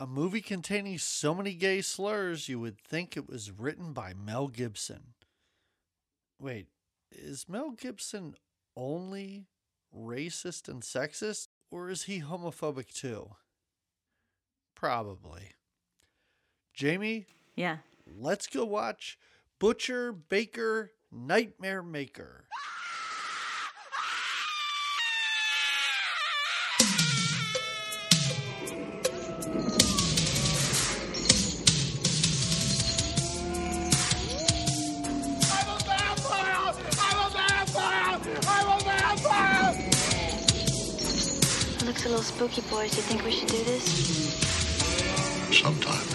A movie containing so many gay slurs, you would think it was written by Mel Gibson. Wait, is Mel Gibson only racist and sexist, or is he homophobic too? Probably. Jamie, Yeah. let's go watch Butcher Baker Nightmare Maker. Looks a little spooky, boys. Do you think we should do this? Sometimes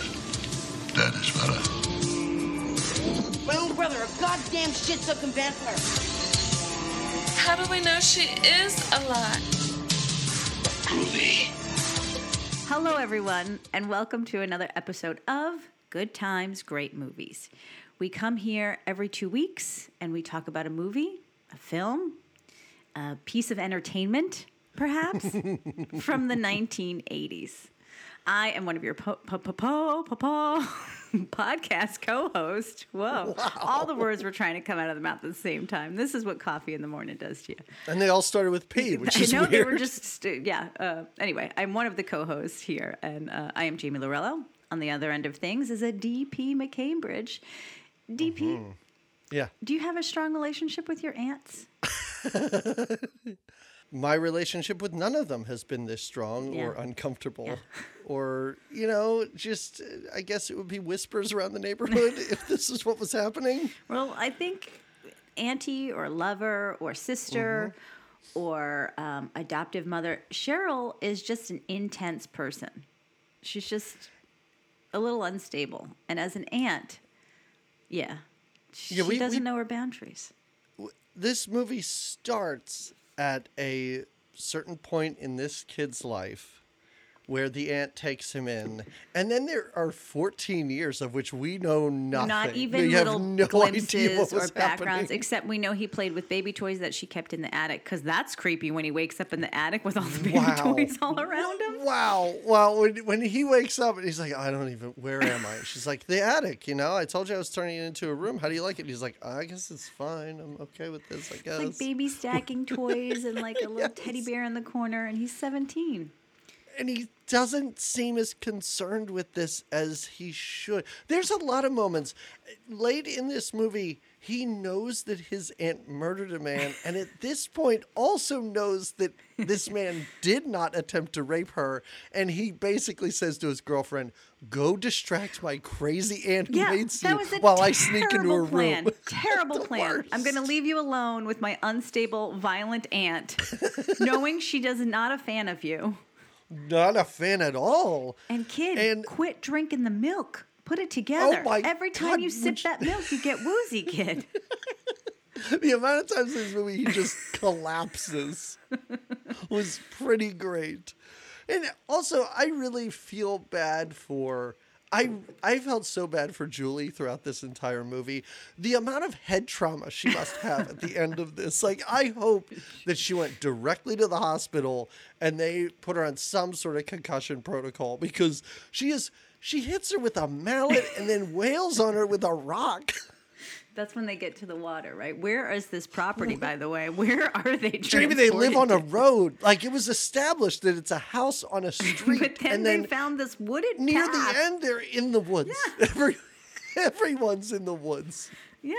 dead is better. My own brother, a goddamn shit-sucking vampire. How do we know she is alive? Groovy. Hello, everyone, and welcome to another episode of Good Times, Great Movies. We come here every two weeks and we talk about a movie, a film, a piece of entertainment, perhaps, from the 1980s. I am one of your po- po- po- po- po- po- podcast co-host. Whoa! All the words were trying to come out of the mouth at the same time. This is what coffee in the morning does to you. And they all started with P, which I is know weird. they were just yeah. Uh, anyway, I'm one of the co-hosts here, and uh, I am Jamie Lorello. On the other end of things is a DP McCambridge. DP, Mm-hmm. yeah. do you have a strong relationship with your aunts? My relationship with none of them has been this strong or Yeah. uncomfortable or you know just i guess it would be whispers around the neighborhood if this is what was happening Well, I think auntie or lover or sister Mm-hmm. or um, adoptive mother. Cheryl is just an intense person. She's just a little unstable, and as an aunt, yeah, she Yeah, we- doesn't we- know her boundaries. this movie starts at a certain point in this kid's life where the aunt takes him in and then there are 14 years of which we know nothing Not even we little no glimpses or backgrounds, happening. except we know he played with baby toys that she kept in the attic because that's creepy when he wakes up in the attic with all the baby Wow. toys all around him. Wow. Well, when, when he wakes up and he's like, I don't even, where am I? She's like, the attic, you know? I told you I was turning it into a room. How do you like it? He's like, I guess it's fine. I'm okay with this, I guess. Like baby stacking toys and like a little teddy bear in the corner, and he's 17. And he doesn't seem as concerned with this as he should. There's a lot of moments late in this movie. He knows that his aunt murdered a man, and at this point, also knows that this man did not attempt to rape her. And he basically says to his girlfriend, "Go distract my crazy aunt who Yeah, hates you while I sneak into her plan. room." Terrible plan. I'm going to leave you alone with my unstable, violent aunt, knowing she does not a fan of you. Not a fan at all. And kid, And- quit drinking the milk. Put it oh together. my Every time God, you sip that milk, you get woozy, kid. the amount of times in this movie he just collapses was pretty great. And also, I really feel bad for. I I felt so bad for Julie throughout this entire movie. The amount of head trauma she must have at the end of this. Like, I hope that she went directly to the hospital and they put her on some sort of concussion protocol because she is she hits her with a mallet and then wails on her with a rock. That's when they get to the water, right? Where is this property, by the way? Where are they? Jamie, they live on a road. Like it was established that it's a house on a street, But then, and they then found this wooded near path. the end, they're in the woods. Every, everyone's in the woods. Yeah,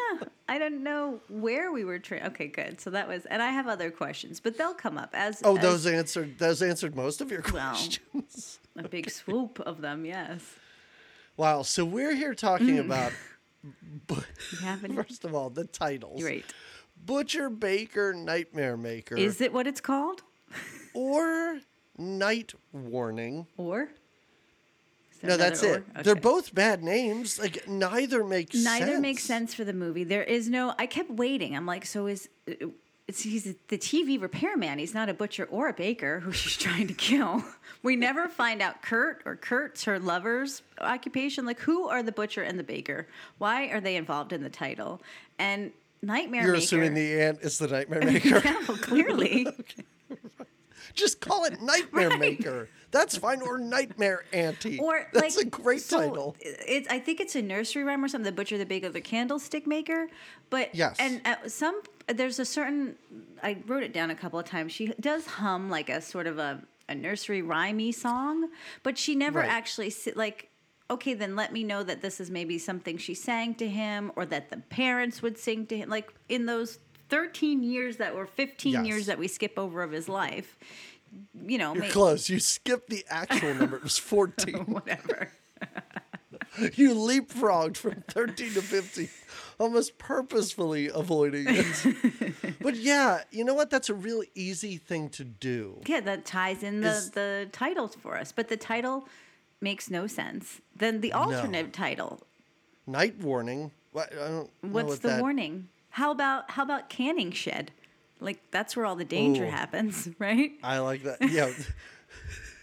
I don't know where we were. Tra- okay, good. So that was, and I have other questions, but they'll come up as Oh, as those answered. Those answered most of your Well. questions. a big swoop of them. Yes. Wow. So we're here talking Mm. about. bu- You have any? First of all, the titles. Great. Butcher Baker Nightmare Maker Is it what it's called? or Night Warning. Or? No, that's another it. or? They're both bad names. Like neither makes Neither sense. makes sense for the movie. There is no. I kept waiting. I'm like, so is. It's, he's the TV repairman. He's not a butcher or a baker who she's trying to kill. We never find out Kurt or Kurt's her lover's occupation. Like, who are the butcher and the baker? Why are they involved in the title? And Nightmare You're Maker. assuming the ant is the Nightmare Maker. yeah, well, clearly. Just call it Nightmare Right. Maker. That's fine. Or Nightmare Auntie. Or that's like a great so title. It's I think it's a nursery rhyme or something. The butcher, the baker, the candlestick maker. But Yes. and at some there's a certain I wrote it down a couple of times. She does hum like a sort of a a nursery rhymey song, but she never Right. actually like. Okay, then let me know that this is maybe something she sang to him, or that the parents would sing to him. Like in those 13 years that were 15 Yes. years that we skip over of his life, you know, You're may- close. You skipped the actual number. It was 14. whatever. you leapfrogged from 13 to 15, almost purposefully avoiding it. but yeah, you know what? That's a really easy thing to do. Yeah, that ties in the, Is- the titles for us. But the title makes no sense. Then the alternate title. Night warning. What? I don't What's what the that- warning? How about how about canning shed? Like that's where all the danger Ooh. happens, right? I like that. Yeah.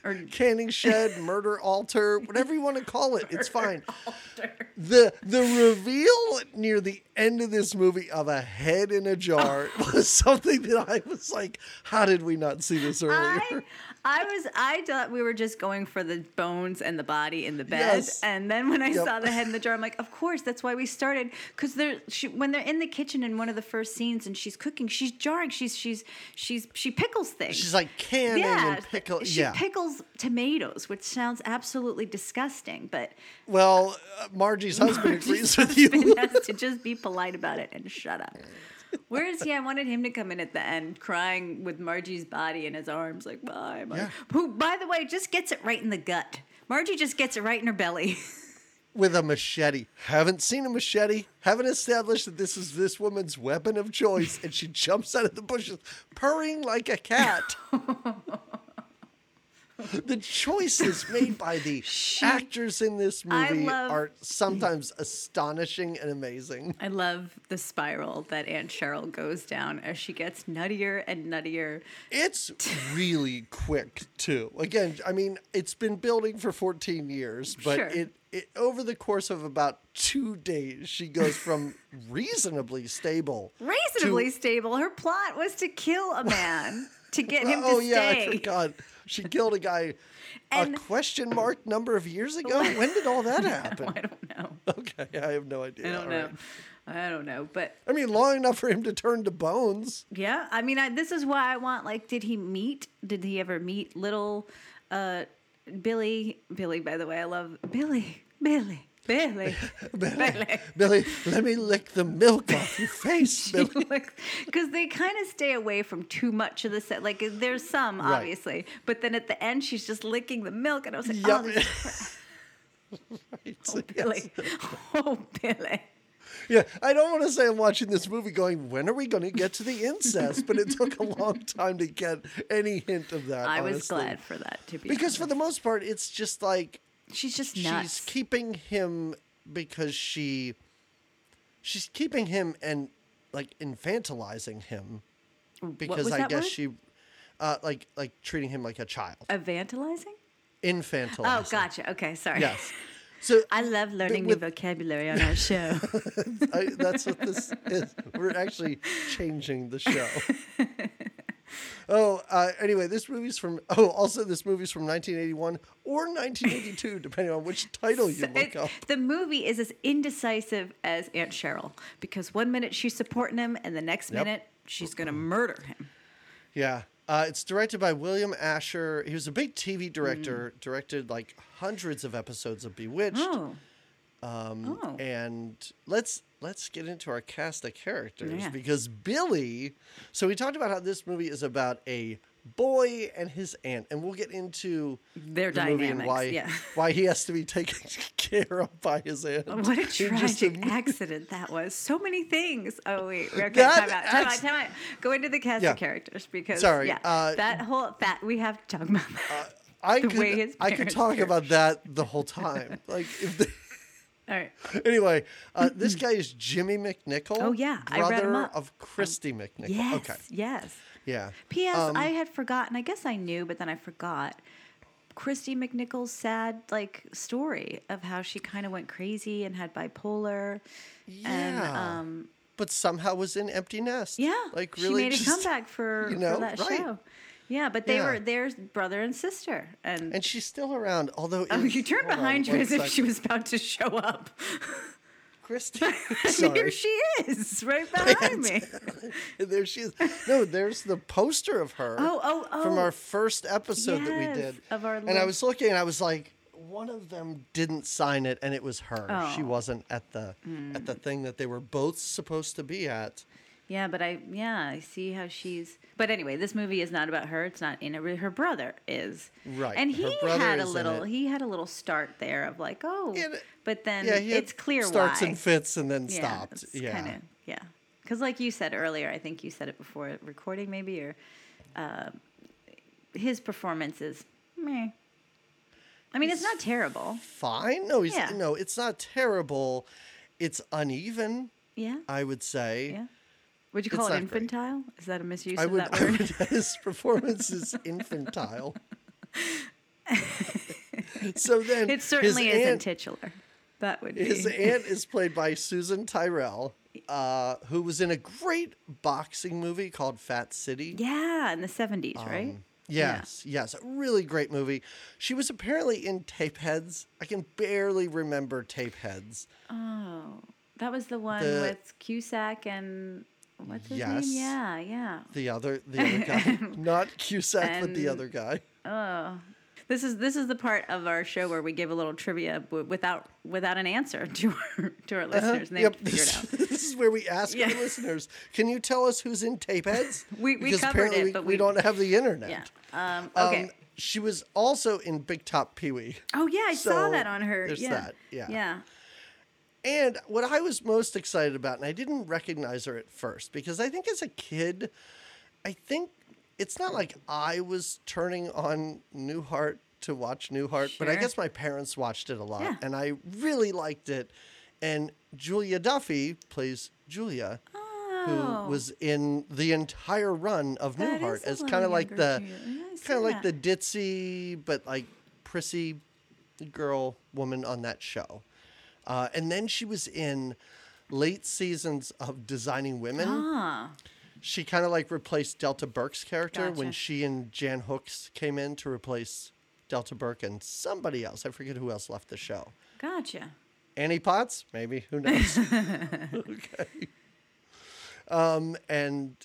Or Canning shed, murder altar, whatever you want to call it, it's fine. The the reveal near the end of this movie of a head in a jar was something that I was like, how did we not see this earlier? I, I was I thought we were just going for the bones and the body in the bed, Yes. and then when I Yep. saw the head in the jar, I'm like, of course, that's why we started. Because they're she, when they're in the kitchen in one of the first scenes and she's cooking, she's jarring, she's she's she's she pickles things. She's like canning yeah, and pickle. she yeah. pickles tomatoes, which sounds absolutely disgusting, but well, uh, Margie's husband agrees with husband you. has to just be polite about it and shut up. Whereas, yeah, I wanted him to come in at the end crying with Margie's body in his arms, like, bye, bye. Yeah. Who, by the way, just gets it right in the gut. Margie just gets it right in her belly. with a machete. Haven't seen a machete. Haven't established that this is this woman's weapon of choice, and she jumps out of the bushes, purring like a cat. the choices made by the actors in this movie love- are sometimes astonishing and amazing. I love the spiral that Aunt Cheryl goes down as she gets nuttier and nuttier. It's really quick too. Again, I mean, it's been building for 14 years, but Sure. it, it over the course of about two days, she goes from reasonably stable. Reasonably stable. Her plot was to kill a man to get him to oh yeah, stay. I forgot. She killed a guy And- a question mark number of years ago. when did all that happen? I don't know. Okay, I have no idea. I don't All know. right. I don't know. But I mean, long enough for him to turn to bones. Yeah, I mean, I, this is why I want. Like, did he meet? Did he ever meet little uh, Billy? Billy, by the way, I love Billy. Billy. Billy. Billy. Billy, let me lick the milk off your face, Billy. Because they kind of stay away from too much of the set. Like, there's some, Right. obviously, but then at the end, she's just licking the milk, and I was like, Yep. oh, this Right, oh, Billy. Oh, Billy. Yeah, I don't want to say I'm watching this movie going, when are we going to get to the incest? But it took a long time to get any hint of that. I was glad for that, to be Because for the most part, it's just like she's just she's keeping him because she she's keeping him and like infantilizing him because I guess word? she uh like like treating him like a child. Evangelizing? Infantilizing. Oh, gotcha. Okay, sorry. Yes. So I love learning with- new vocabulary on our show. I, that's what this is. We're actually changing the show. Oh, uh, anyway, this movie's from. Oh, also, this movie's from 1981 or 1982, depending on which title you look It- up. the movie is as indecisive as Aunt Cheryl because one minute she's supporting him and the next Yep. minute she's going to murder him. Yeah. Uh, it's directed by William Asher. He was a big TV director, Mm. directed like hundreds of episodes of Bewitched. Oh. Um, Oh. And let's let's get into our cast of characters Yeah. because Billy. So we talked about how this movie is about a boy and his aunt, and we'll get into Their the movie and dynamics, why yeah. why he has to be taken care of by his aunt. What a tragic accident that was. So many things. Oh, wait. Okay, That time out. Time out. acc- Time out. Go into the cast Yeah. of characters because, Sorry, yeah, uh, that whole, that, we have to talk about that. I the could I could talk about that the whole time. like if they, All right. anyway, uh, this guy is Jimmy McNichol. Oh, yeah, I read him up. of Kristy McNichol. Yes. Okay, Yes. yeah. P.S. Um, I had forgotten. I guess I knew, but then I forgot. Kristy McNichol's sad like story of how she kind of went crazy and had bipolar. And Yeah. um, but somehow was in Empty Nest. yeah, like she really made a comeback for, you know, for that right. show. Yeah, but they Yeah. were their brother and sister, and, And she's still around, although. oh, you turned behind you as if she was about to show up. Kristy. Here she is, right behind me. there she is. No, there's the poster of her. Oh, oh, oh. From our first episode that we Yes, did. of our and I was looking and I was like, one of them didn't sign it and it was her. She Oh. Hmm. wasn't at the at the thing that they were both supposed to be at. Yeah, but I yeah I see how she's. But anyway, this movie is not about her. It's not in it. Her brother is. Right, And he had a little. He had a little start there of like oh, Yeah, but- then yeah, it's clear starts why. and fits and then yeah, stopped. it's Yeah. Kinda, yeah. Because like you said earlier, I think you said it before recording maybe or. Uh, his performance is meh. I mean, it's not terrible. Fine. No, he's Yeah. no, it's not terrible. It's uneven, Yeah. I would say. Yeah. Would you call It's it not great. infantile? Is that a misuse I of would, that word? would his performance is infantile. so then It certainly isn't aunt, titular. That would his aunt is played by Susan Tyrrell, uh, who was in a great boxing movie called Fat City. Yeah, in the seventies, right? Um, Yes, yes, a really great movie. She was apparently in Tapeheads. I can barely remember Tapeheads. Oh, that was the one The- with Cusack and what's his Yes. name? Yeah, yeah. The other, the other guy, not Cusack, but the other guy. Oh, this is this is the part of our show where we give a little trivia without without an answer to our to our listeners, and they Yep, figure this, it out. this is where we ask Yeah. our listeners, can you tell us who's in tape heads? We- we because covered it, but we we- don't have the internet. Yeah. Um, Um, okay. she was also in Big Top Pee Wee. oh yeah, I saw that on her. there's yeah. that, yeah. Yeah. And what I was most excited about, and I didn't recognize her at first, because I think as a kid, I think it's not like I was turning on Newhart to watch Newhart, but I guess my parents watched it a lot, Yeah. and I really liked it. And Julia Duffy plays Julia, Oh. who was in the entire run of That Newhart as kind of like the Julia. Yeah, I see kind of like the ditzy but like prissy girl woman on that show. Uh, and then she was in late seasons of Designing Women. Ah, She kind of like replaced Delta Burke's character when she and Jan Hooks came in to replace Delta Burke and somebody else. I forget who else left the show. gotcha. Annie Potts, maybe who knows? okay. Um, and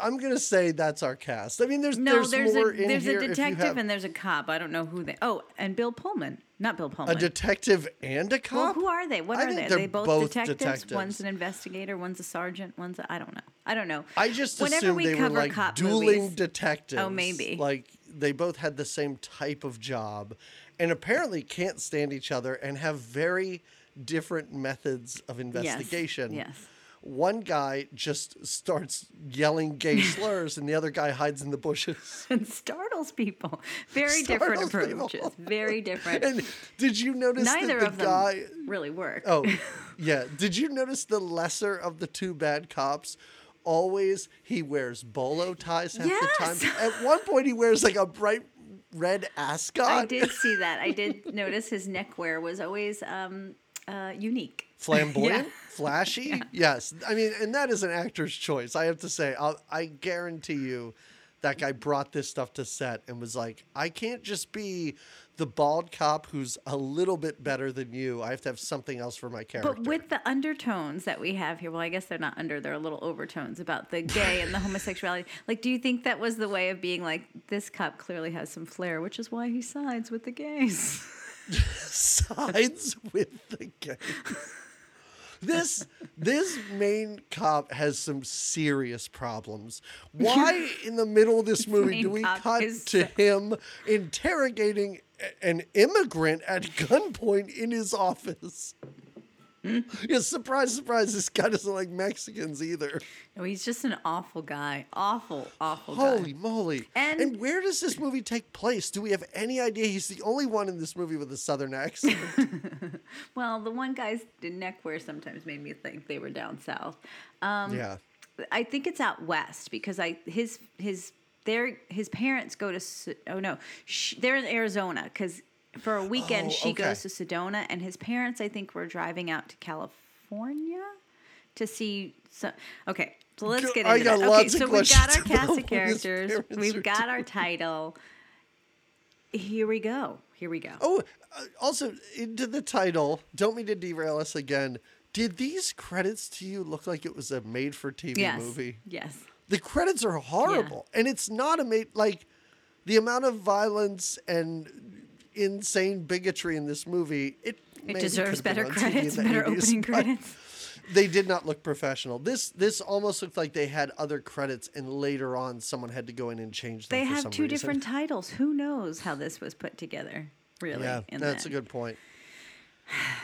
I'm gonna say that's our cast. I mean, there's No, there's, there's, more a in there's here a detective have and there's a cop. I don't know who they. Oh, and Bill Pullman, not Bill Pullman. a detective and a well, cop. who are they? What I are they? Are they're they both, both detectives? detectives. One's an investigator. One's a sergeant. One's a, I don't know. I don't know. I just Whenever we they were cover like cop dueling movies- oh, detectives. Oh, maybe. Like they both had the same type of job, and apparently can't stand each other and have very different methods of investigation. yes. One guy just starts yelling gay slurs, and the other guy hides in the bushes. and startles people. Very different Startles people. approaches. Very different. And did you notice Neither that the of them guy? really work. Oh, yeah. Did you notice the lesser of the two bad cops? Always he wears bolo ties half the time. At one point, he wears like a bright red ascot. I did see that. I did notice his neckwear was always um, uh, unique. Flamboyant, Yeah. Flashy. Yes, I mean, and that is an actor's choice. I have to say, I'll, I guarantee you, that guy brought this stuff to set and was like, I can't just be the bald cop who's a little bit better than you. I have to have something else for my character. But with the undertones that we have here, well, I guess they're not under, they're little overtones about the gay and the homosexuality. Like, do you think that was the way of being like, this cop clearly has some flair, which is why he sides with the gays? sides with the gang. This this main cop has some serious problems. Why in the middle of this movie do we cut is to him interrogating an immigrant at gunpoint in his office? yeah, surprise, surprise, this guy doesn't like Mexicans either. No, he's just an awful guy. Awful, awful Holy guy. moly. And- and where does this movie take place? Do we have any idea? He's the only one in this movie with a southern accent. Well, the one guy's neckwear sometimes made me think they were down south. Um, yeah. I think it's out west because I his his their his parents go to oh no sh they're in Arizona because for a weekend Oh, she okay. goes to Sedona and his parents I think were driving out to California to see so okay So let's get I into got that. Okay, lots of so we've got our cast of characters. We've got our title. Here we go. Here we go. Oh, uh, also into the title. Don't mean to derail us again. Did these credits to you look like it was a made-for-TV yes. movie? Yes. The credits are horrible, and it's not a made like the amount of violence and insane bigotry in this movie. It It deserves better on TV in credits, better 80s, opening credits. They did not look professional. This this almost looked like they had other credits, and later on, someone had to go in and change them. They have two reason. different titles. Who knows how this was put together? Really? Yeah, that's that. a good point.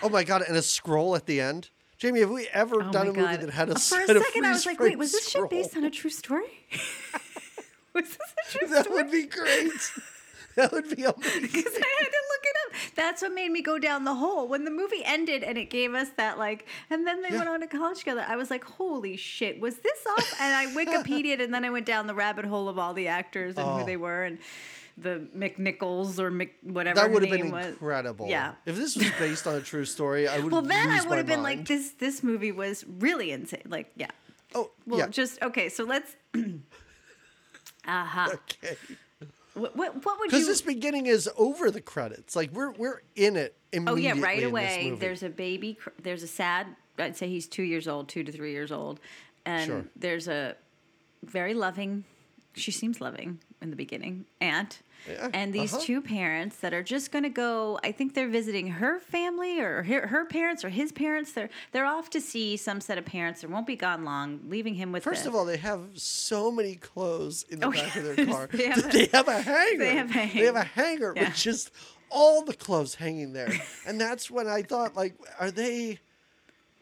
Oh my god! And a scroll at the end. Jamie, have we ever Oh done a movie that had a uh, For a second, of I was like, wait, was this shit based on a true story? was this a true That story? would be great. that would be amazing. Because I had to look it up. That's what made me go down the hole. When the movie ended and it gave us that, like, and then they Yeah. went on to college together, I was like, holy shit, was this off? And I Wikipedia'd and then I went down the rabbit hole of all the actors and Oh. who they oh. were and the McNichols or Mc, whatever That would have been was. incredible. Yeah. If this was based on a true story, I would. Well, then I would have been like, this this movie was really insane. Like, yeah. Oh, Well, yeah. just okay. So let's. Aha. Uh-huh. okay. What, what what would Because this beginning is over the credits. Like we're we're in it oh yeah, right away. There's a baby. cr- There's a sad. I'd say he's two years old, two to three years old, and Sure. there's a very loving. She seems loving in the beginning, aunt. Yeah, And these uh-huh. two parents that are just going to go. I think they're visiting her family or her, her parents or his parents. They're they're off to see some set of parents. They won't be gone long, leaving him with. First the- of all, they have so many clothes in the Oh, back of their car. They have a- they have a hanger. they have a They have a hanger Yeah. with just all the clothes hanging there. and that's when I thought, like, are they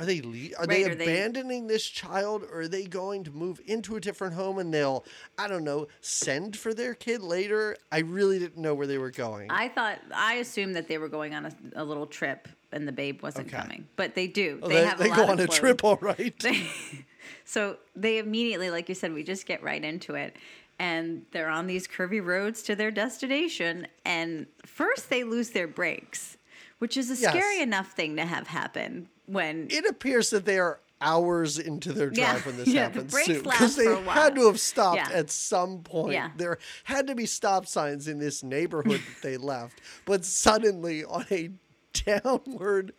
are they le- are they Right, they- abandoning this child or are they going to move into a different home and they'll I don't know, send for their kid later? I really didn't know where they were going. I thought I assumed that they were going on a, a little trip and the babe wasn't Okay. coming, but they do. Oh, they, they have they a go lot on of a trip all right. They- so they immediately, like you said, we just get right into it. And they're on these curvy roads to their destination. And first they lose their brakes, which is a Yes. scary enough thing to have happen when it appears that they are hours into their drive Yeah, when this yeah, the happens too, last they for a while. had to have stopped Yeah. at some point. Yeah. There had to be stop signs in this neighborhood that they left, but suddenly on a downward,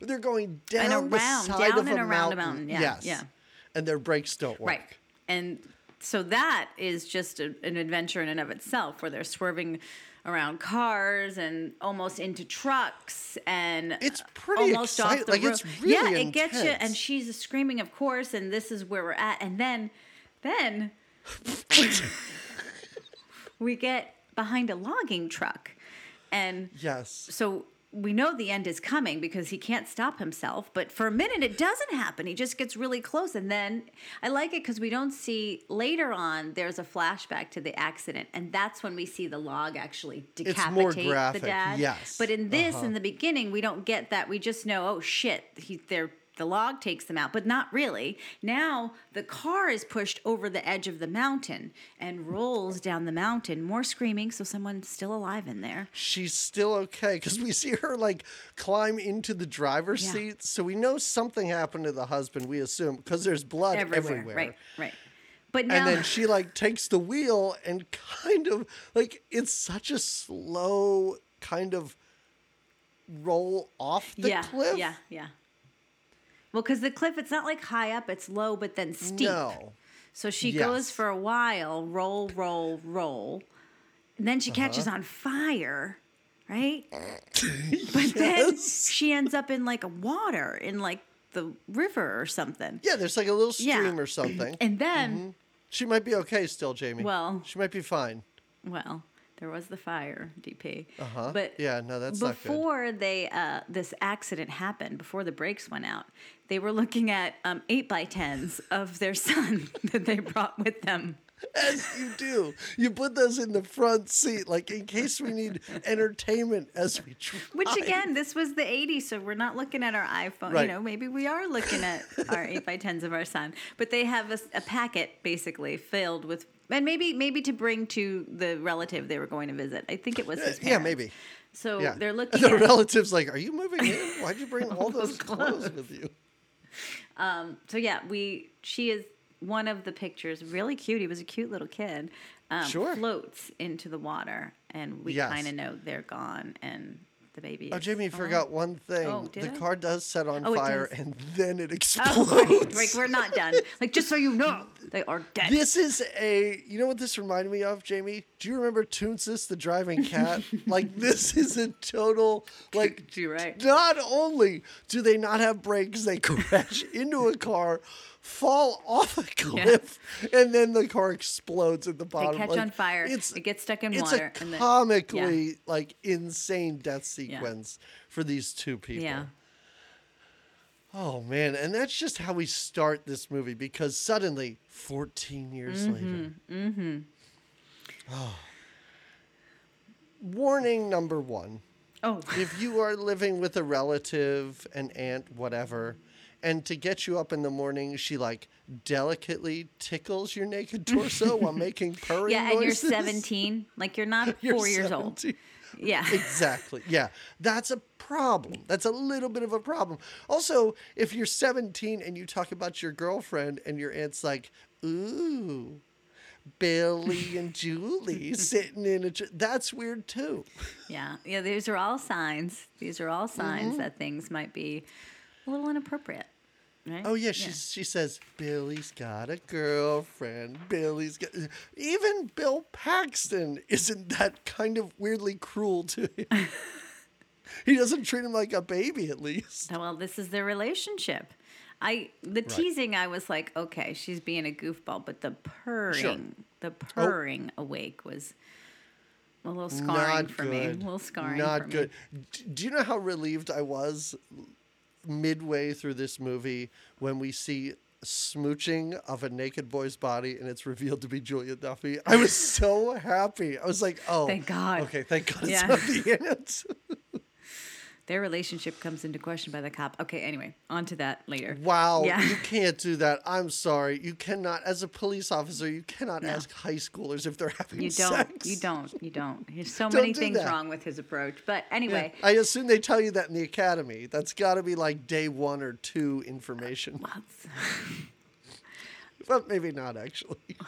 they're going down the around, side down of and a around a mountain. mountain, yeah, yes, yeah. and their brakes don't work. Right. And so that is just a, an adventure in and of itself where they're swerving around cars and almost into trucks and It's uh, pretty almost excite- off the like, road. it's yeah, really it gets you and she's screaming of course and this is where we're at and then then we get behind a logging truck and Yes. so we know the end is coming because he can't stop himself but for a minute it doesn't happen he just gets really close and then i like it because we don't see later on there's a flashback to the accident and that's when we see the log actually It's decapitate the dad yes. but in this Uh-huh. in the beginning we don't get that we just know oh shit he they're the log takes them out, but not really. Now the car is pushed over the edge of the mountain and rolls down the mountain. More screaming, so someone's still alive in there. She's still okay because we see her like climb into the driver's Yeah. seat. So we know something happened to the husband, we assume, because there's blood everywhere. everywhere. Right, right. But now, and then she like takes the wheel and kind of like it's such a slow kind of roll off the yeah, cliff. yeah, yeah. Well, because the cliff, it's not like high up; it's low, but then steep. No. So she Yes. goes for a while, roll, roll, roll. And then she catches Uh-huh. on fire, right? But then she ends up in like a water, in like the river or something. Yeah, there's like a little Yeah. stream or something. And then, she might be okay still, Jamie. Well- she might be fine. well, there was the fire, DP. Uh-huh. But Yeah, no, that's before they uh, this accident happened, before the brakes went out, they were looking at um, eight by tens of their son that they brought with them. As you do. You put those in the front seat, like in case we need entertainment as we drive. Which again, this was the 80s, so we're not looking at our iPhone. Right. You know, maybe we are looking at our 8 by 10s of our son. But they have a packet basically filled with, and maybe maybe to bring to the relative they were going to visit. I think it was his Yeah, maybe. So Yeah. they're looking the at, relatives like, are you moving in? Why'd you bring all those clothes with you? so yeah, we she is one of the pictures, really cute. He was a cute little kid. Um, Sure. Floats into the water, and we Yes. kind of know they're gone, and the baby. Oh, Jamie, you oh. forgot one thing. Oh, the I? car does set on Oh, fire does. and then it oh, explodes. Oh, right. Like we're not done. Like just so you know, they are dead. This is a, you know what this reminded me of, Jamie? Do you remember Toonces, the driving cat? like, this is a total, like, You're right. not only do they not have brakes, they crash into a car, fall off a cliff, and then the car explodes at the bottom. They catch Like, on fire. it gets stuck in it's water. a and then, comically, like, insane death sequence for these two people. yeah. Oh man, and that's just how we start this movie because suddenly, 14 years later. Mm-hmm. Oh. Warning number one. Oh, If you are living with a relative, an aunt, whatever, and to get you up in the morning, she like delicately tickles your naked torso while making purring yeah. And you're 17. Like you're not You're 4 years old. Yeah. Exactly. Yeah. That's a problem. That's a little bit of a problem. Also, if you're 17 and you talk about your girlfriend and your aunt's like, ooh, Billy and Julie sitting in a, tr-, that's weird too. Yeah, yeah. These are all signs. These are all signs Mm-hmm. that things might be a little inappropriate. Right? Oh yeah, she she says Billy's got a girlfriend. Billy's got even Bill Paxton isn't that kind of weirdly cruel to him. he doesn't treat him like a baby at least. Oh, well, this is their relationship. I the teasing. I was like, okay, she's being a goofball, but the purring, the oh. purring awake was a little scarring Not for good. me. A little scarring. Not good. Me. Do you know how relieved I was midway through this movie when we see smooching of a naked boy's body and it's revealed to be Julia Duffy? I was so happy. I was like, oh, Thank God. Okay, thank God it's Yeah. not the aunt. Their relationship comes into question by the cop. Okay, anyway, on to that later. Wow, Yeah. you can't do that. I'm sorry. You cannot, as a police officer, you cannot No. ask high schoolers if they're having You don't. sex. You don't. You don't. There's so Don't many things that. wrong with his approach. But Yeah. anyway, I assume they tell you that in the academy. That's got to be like day one or two information. but maybe not actually.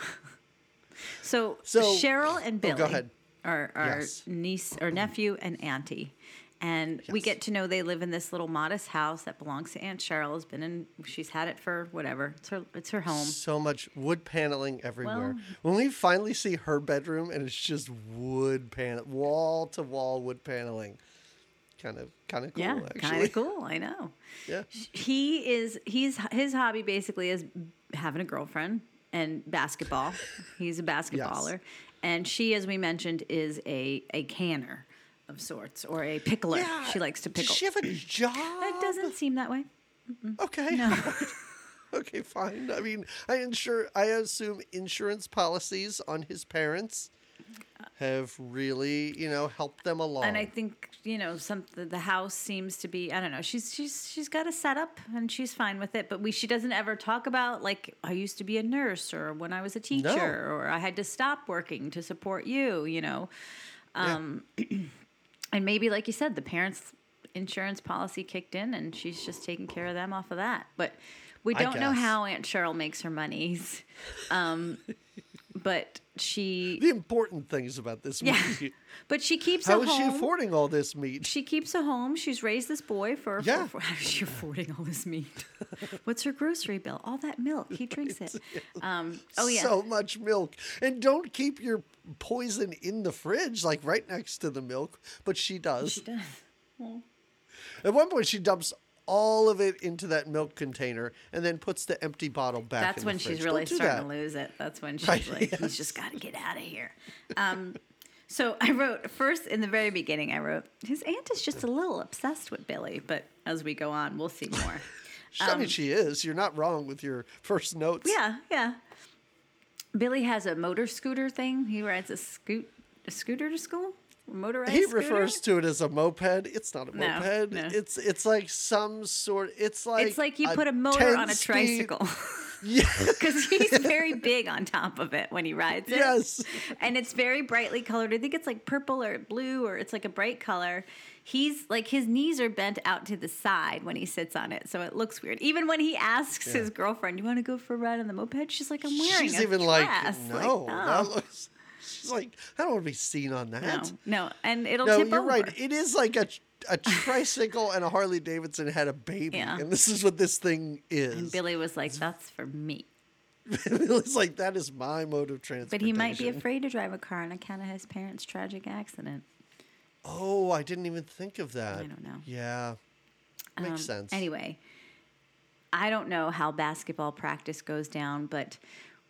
So, So- Cheryl and Oh, Billy ahead. are are Yes. niece or nephew and auntie. And we get to know they live in this little modest house that belongs to Aunt Cheryl. Has been in. She's had it for whatever. It's her. It's her home. So much wood paneling everywhere. Well- when we finally see her bedroom and it's just wood panel, wall to wall wood paneling, kind of kind of cool. yeah, kind of cool. I know. Yeah. He is. He's his hobby basically is having a girlfriend and basketball. He's a basketballer, and she, as we mentioned, is a a canner of sorts or a pickler. Yeah. She likes to pickle. Does she have a job? That doesn't seem that way. Okay. okay, fine. I mean, I insure. I assume insurance policies on his parents have really, you know, helped them along. and I think you know some the, the house seems to be I don't know she's she's she's got a setup and she's fine with it but we she doesn't ever talk about like I used to be a nurse or when I was a teacher or I had to stop working to support you you know Yeah. Um, and maybe like you said the parents insurance policy kicked in and she's just taking care of them off of that. But we don't know how Aunt Cheryl makes her monies. Um, but she the important things about this yeah movie. but she keeps How a is she affording all this meat? she keeps a home. She's raised this boy for, Yeah. for, for how is she affording all this meat? What's her grocery bill? All that milk. He drinks it. Um, oh yeah. So much milk. And don't keep your poison in the fridge, like right next to the milk. But she does. she does. At one point, she dumps all of it into that milk container and then puts the empty bottle back. That's when she's really Don't starting that. to lose it. That's when she's Right, like, yes. he's just got to get out of here. Um, so I wrote first in the very beginning. I wrote his aunt is just a little obsessed with Billy, but as we go on, we'll see more. I mean, she is. You're not wrong with your first notes. Um, Yeah, yeah. Billy has a motor scooter thing. He rides a scoot a scooter to school. Motorized He scooter? refers to it as a moped. It's not a No, moped. no. It's it's like some sort. It's like It's like you put a motor on a 10-speed tricycle Yeah. because he's very big on top of it when he rides it. Yes. And it's very brightly colored. I think it's like purple or blue or it's like a bright color. he's like his knees are bent out to the side when he sits on it, so it looks weird. Even when he asks his girlfriend, "You want to go for a ride on the moped?" She's like, "I'm wearing She's even dress." like, Like, no, no. that looks. She's like, I don't want to be seen on that. no, no, and it'll No, you're over. right. It is like a a tricycle and a Harley Davidson had a baby, Yeah. and this is what this thing is. And Billy was like, "That's for me." it's like that is my mode of transportation. But he might be afraid to drive a car on account of his parents' tragic accident. Oh, I didn't even think of that. I don't know. Yeah, makes Um, sense. Anyway, I don't know how basketball practice goes down, but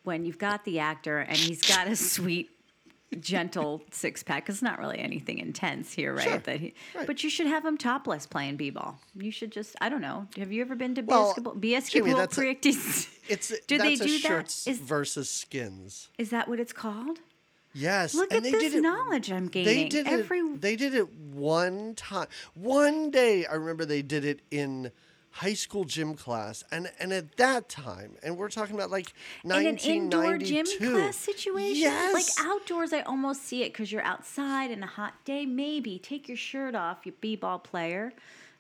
when you've got the actor and he's got a sweet, gentle six pack, it's not really anything intense here, right? Sure, That he, right. But you should have him topless playing b-ball. You should just, I don't know. Have you ever been to Well, basketball? Basketball a- practice. It's Do they do that? Is- versus skins. Is that what it's called? Yes, Look and at they this did it knowledge I'm gaining. They did Every it. They did it one time. One day, I remember they did it in high school gym class, and and at that time, and we're talking about like in an indoor gym class situation. Yes. Like outdoors, I almost see it because you're outside in a hot day. Maybe take your shirt off, you b-ball player.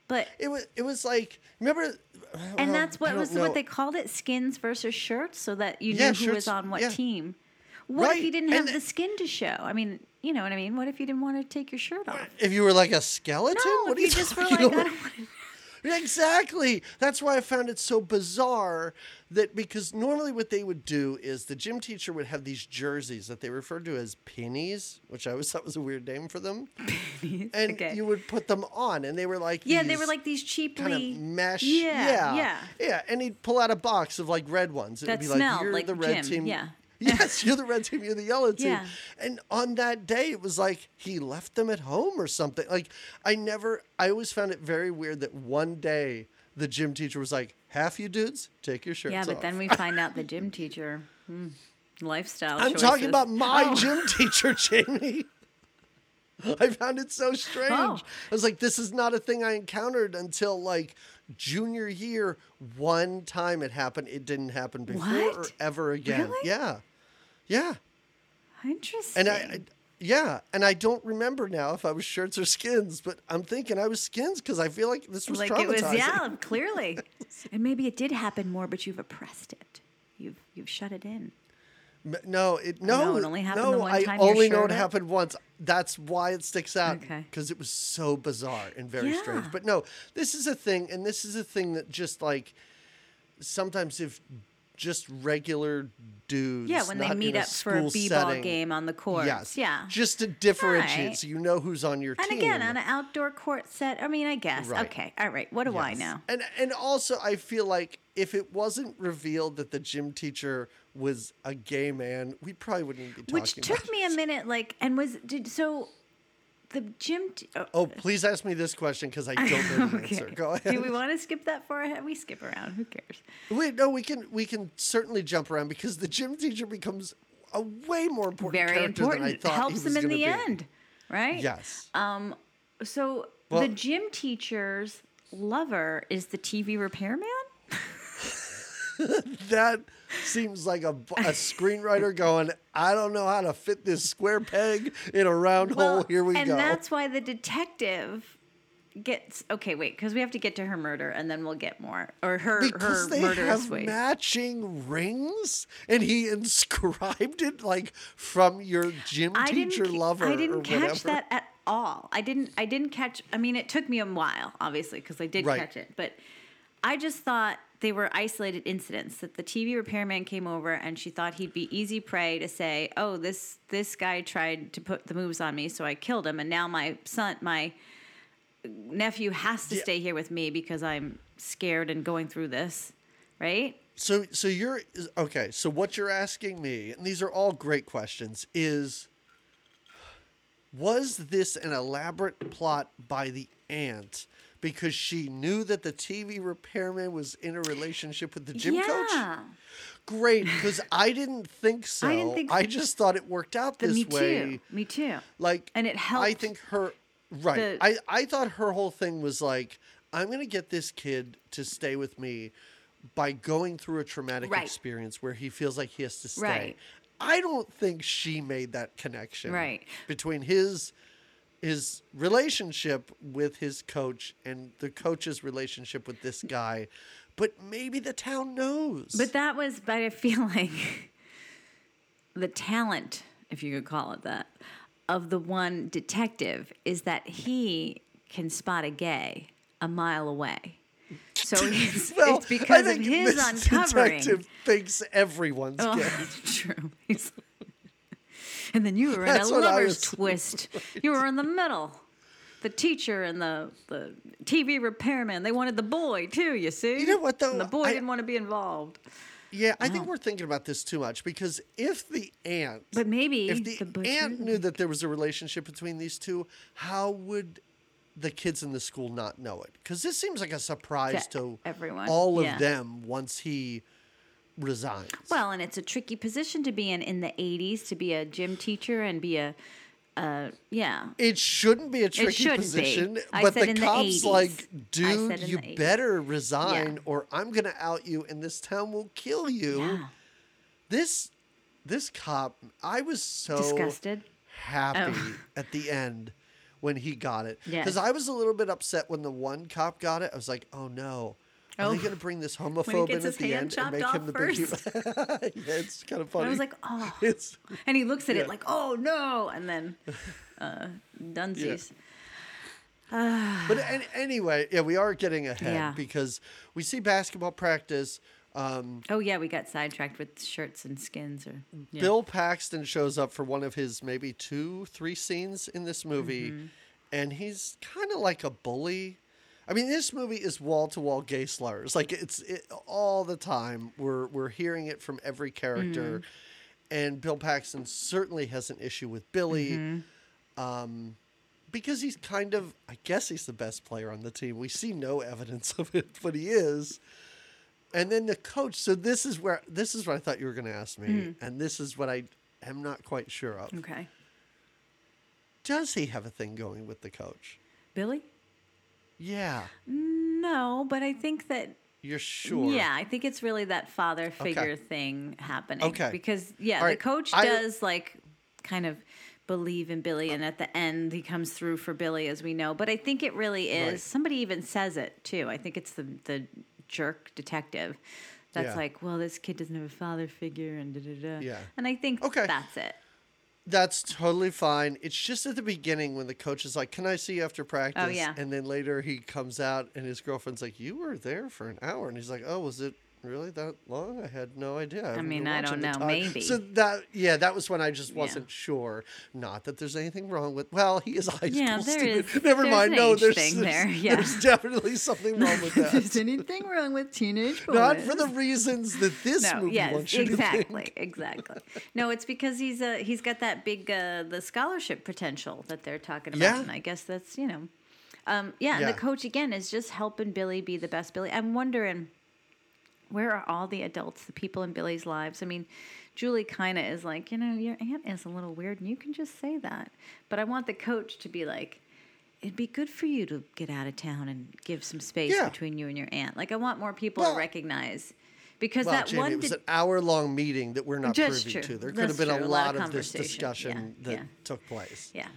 But It was. It was like remember. and well, that's what was know. what they called it: skins versus shirts, so that you knew Yeah, who was on what yeah. team. What if you didn't have and- the skin to show? I mean, you know what I mean. What if you didn't want to take your shirt off? If you were like a skeleton, No, what if are you you just were like, I don't want to. Exactly. That's why I found it so bizarre that because normally what they would do is the gym teacher would have these jerseys that they referred to as pennies, which I always thought was a weird name for them. And Okay. you would put them on, and they were like Yeah, they were like these kind of mesh. Yeah, yeah, yeah. yeah. And he'd pull out a box of like red ones. It That would be like smelled you're like the red gym, team. yeah. Yes, you're the red team. You're the yellow team. Yeah. And on that day, it was like he left them at home or something. Like I never. I always found it very weird that one day the gym teacher was like, "Half you dudes, take your shirts Yeah, but off." then we find out the gym teacher hmm, lifestyle. I'm talking about my Oh. gym teacher, Jamie. I found it so strange. Oh. I was like, this is not a thing I encountered until like junior year. One time it happened. It didn't happen before or ever again. Really? Yeah. Yeah. Interesting. And I, I yeah, and I don't remember now if I was shirts or skins, but I'm thinking I was skins because I feel like this was like traumatizing. it was yeah clearly and maybe it did happen more but you've oppressed it you've you've shut it in No, it no, No, it only happened no, the one I time you're only know it happened once. That's why it sticks out Okay. because it was so bizarre and very strange. But no, this is a thing, and this is a thing that just like sometimes if just regular dudes, yeah when they meet up for a b-ball setting- game on the court. Yes, yeah. Just to differentiate, Right. so you know who's on your and team. And again on an outdoor court set i mean i guess. Right. okay. All right. What do i know? And and also I feel like if it wasn't revealed that the gym teacher was a gay man, we probably wouldn't be talking which took me a minute like and was did so the gym t- oh, Oh, please ask me this question because I don't know the okay. answer. Go ahead. do we want to skip that far ahead we skip around who cares Wait, no, we can we can certainly jump around because the gym teacher becomes a way more important very character than I important thought helps them in the be. end right Yes. Um. So Well- the gym teacher's lover is the TV repairman? that seems like a, a screenwriter going, I don't know how to fit this square peg in a round hole. Here we and go. And that's why the detective gets okay. Wait, because we have to get to her murder, and then we'll get more or her because her they murderous have ways. matching rings, and he inscribed it like from your gym I teacher lover. I didn't catch whatever. that at all. I didn't. I didn't catch. I mean, it took me a while, obviously, because I did Right. catch it, but I just thought they were isolated incidents. That the TV repairman came over, and she thought he'd be easy prey to say, "Oh, this this guy tried to put the moves on me, so I killed him, and now my son, my nephew, has to Yeah. stay here with me because I'm scared and going through this." Right? So, so you're okay. So, what you're asking me, and these are all great questions, is was this an elaborate plot by the aunt because she knew that the TV repairman was in a relationship with the gym coach? yeah. Great, because I didn't think so. I didn't think I just thought it worked out The this me way. too. Me too. Like, And it helped. I think her right. the- I I thought her whole thing was like, I'm gonna get this kid to stay with me by going through a traumatic Right. experience where he feels like he has to stay. Right. I don't think she made that connection. Right. Between his his relationship with his coach and the coach's relationship with this guy, but maybe the town knows. But that was, but I feel like the talent, if you could call it that, of the one detective is that he can spot a gay a mile away. So it's, well, it's because I of his uncovering. detective thinks everyone's Oh, gay. true. He's- and then you were in That's a lover's twist. You were in the middle. The teacher and the, the TV repairman, they wanted the boy too, you see? You know what, though? And the boy I- didn't want to be involved. Yeah, I think oh. we're thinking about this too much because if the aunt, But maybe if the, the aunt knew that there was a relationship between these two, how would the kids in the school not know it? Because this seems like a surprise To to everyone, all of yeah. them once he resigns. Well, and it's a tricky position to be in in the 80s to be a gym teacher and be a, uh, yeah. it shouldn't be a tricky shouldn't be. position, I but the the cops 80s. like, dude, you better resign, Yeah. or I'm gonna out you, and this town will kill you. Yeah. This this cop, I was so Disgusted? happy Oh. at the end when he got it. Yeah. Because I was a little bit upset when the one cop got it. I was like, oh no. Are Oh. they going to bring this homophobe in at the end and make him the big hero? yeah, it's kind of funny. I was like, oh. it's And he looks at Yeah. it like, oh no. And then uh, Dunsies. But an- anyway, yeah, we are getting ahead Yeah. because we see basketball practice. Um, Oh, yeah, we got sidetracked with shirts and skins. or yeah. Bill Paxton shows up for one of his maybe two, three scenes in this movie, Mm-hmm. and he's kind of like a bully. I mean, this movie is wall to wall gay slurs. Like it's it, all the time. We're we're hearing it from every character, Mm-hmm. and Bill Paxton certainly has an issue with Billy. Mm-hmm. Um, because he's kind of, I guess he's the best player on the team. We see no evidence of it, but he is. And then the coach. So this is where this is what I thought you were going to ask me, Mm-hmm. and this is what I am not quite sure of. Okay. Does he have a thing going with the coach? Billy? Yeah, No, but I think that you're sure. Yeah, I think it's really that father figure thing happening. Okay. Because yeah, the coach I- does like kind of believe in Billy and at the end he comes through for Billy as we know. But I think it really is Right. somebody even says it too. I think it's the the jerk detective. That's Yeah. like, well, this kid doesn't have a father figure and da da da. Yeah. And I think Okay. that's it. That's totally fine. It's just at the beginning when the coach is like, "Can I see you after oh, practice?" Oh, yeah. And then later he comes out and his girlfriend's like, "You were there for an hour," and he's like, "Oh, was it really that long? I had no idea." haven't mean, I don't know, maybe. So that yeah, that was when I just wasn't sure. Not that there's anything wrong with. Well, he is a high Yeah, school there student. is- Never mind. No, there's there's, there, yeah. there's definitely something wrong with that. anything wrong with teenage boys? Not for the reasons that this no, movie yes, wants you to exactly, think. exactly. No, it's because he's a he's got that big uh, the scholarship potential that they're talking about, Yeah. and I guess that's you know, um, yeah. And the coach again is just helping Billy be the best Billy. I'm wondering where are all the adults, the people in Billy's lives? I mean, Julie kind of is like, you know, your aunt is a little weird, and you can just say that. But I want the coach to be like. It'd be good for you to get out of town and give some space Yeah. between you and your aunt. Like I want more people Well- to recognize because Well, that Jamie, one it was an hour-long meeting that we're not privy true. to. There could That's have been true. a A lot lot of of this discussion Yeah, that yeah. took place. Yeah.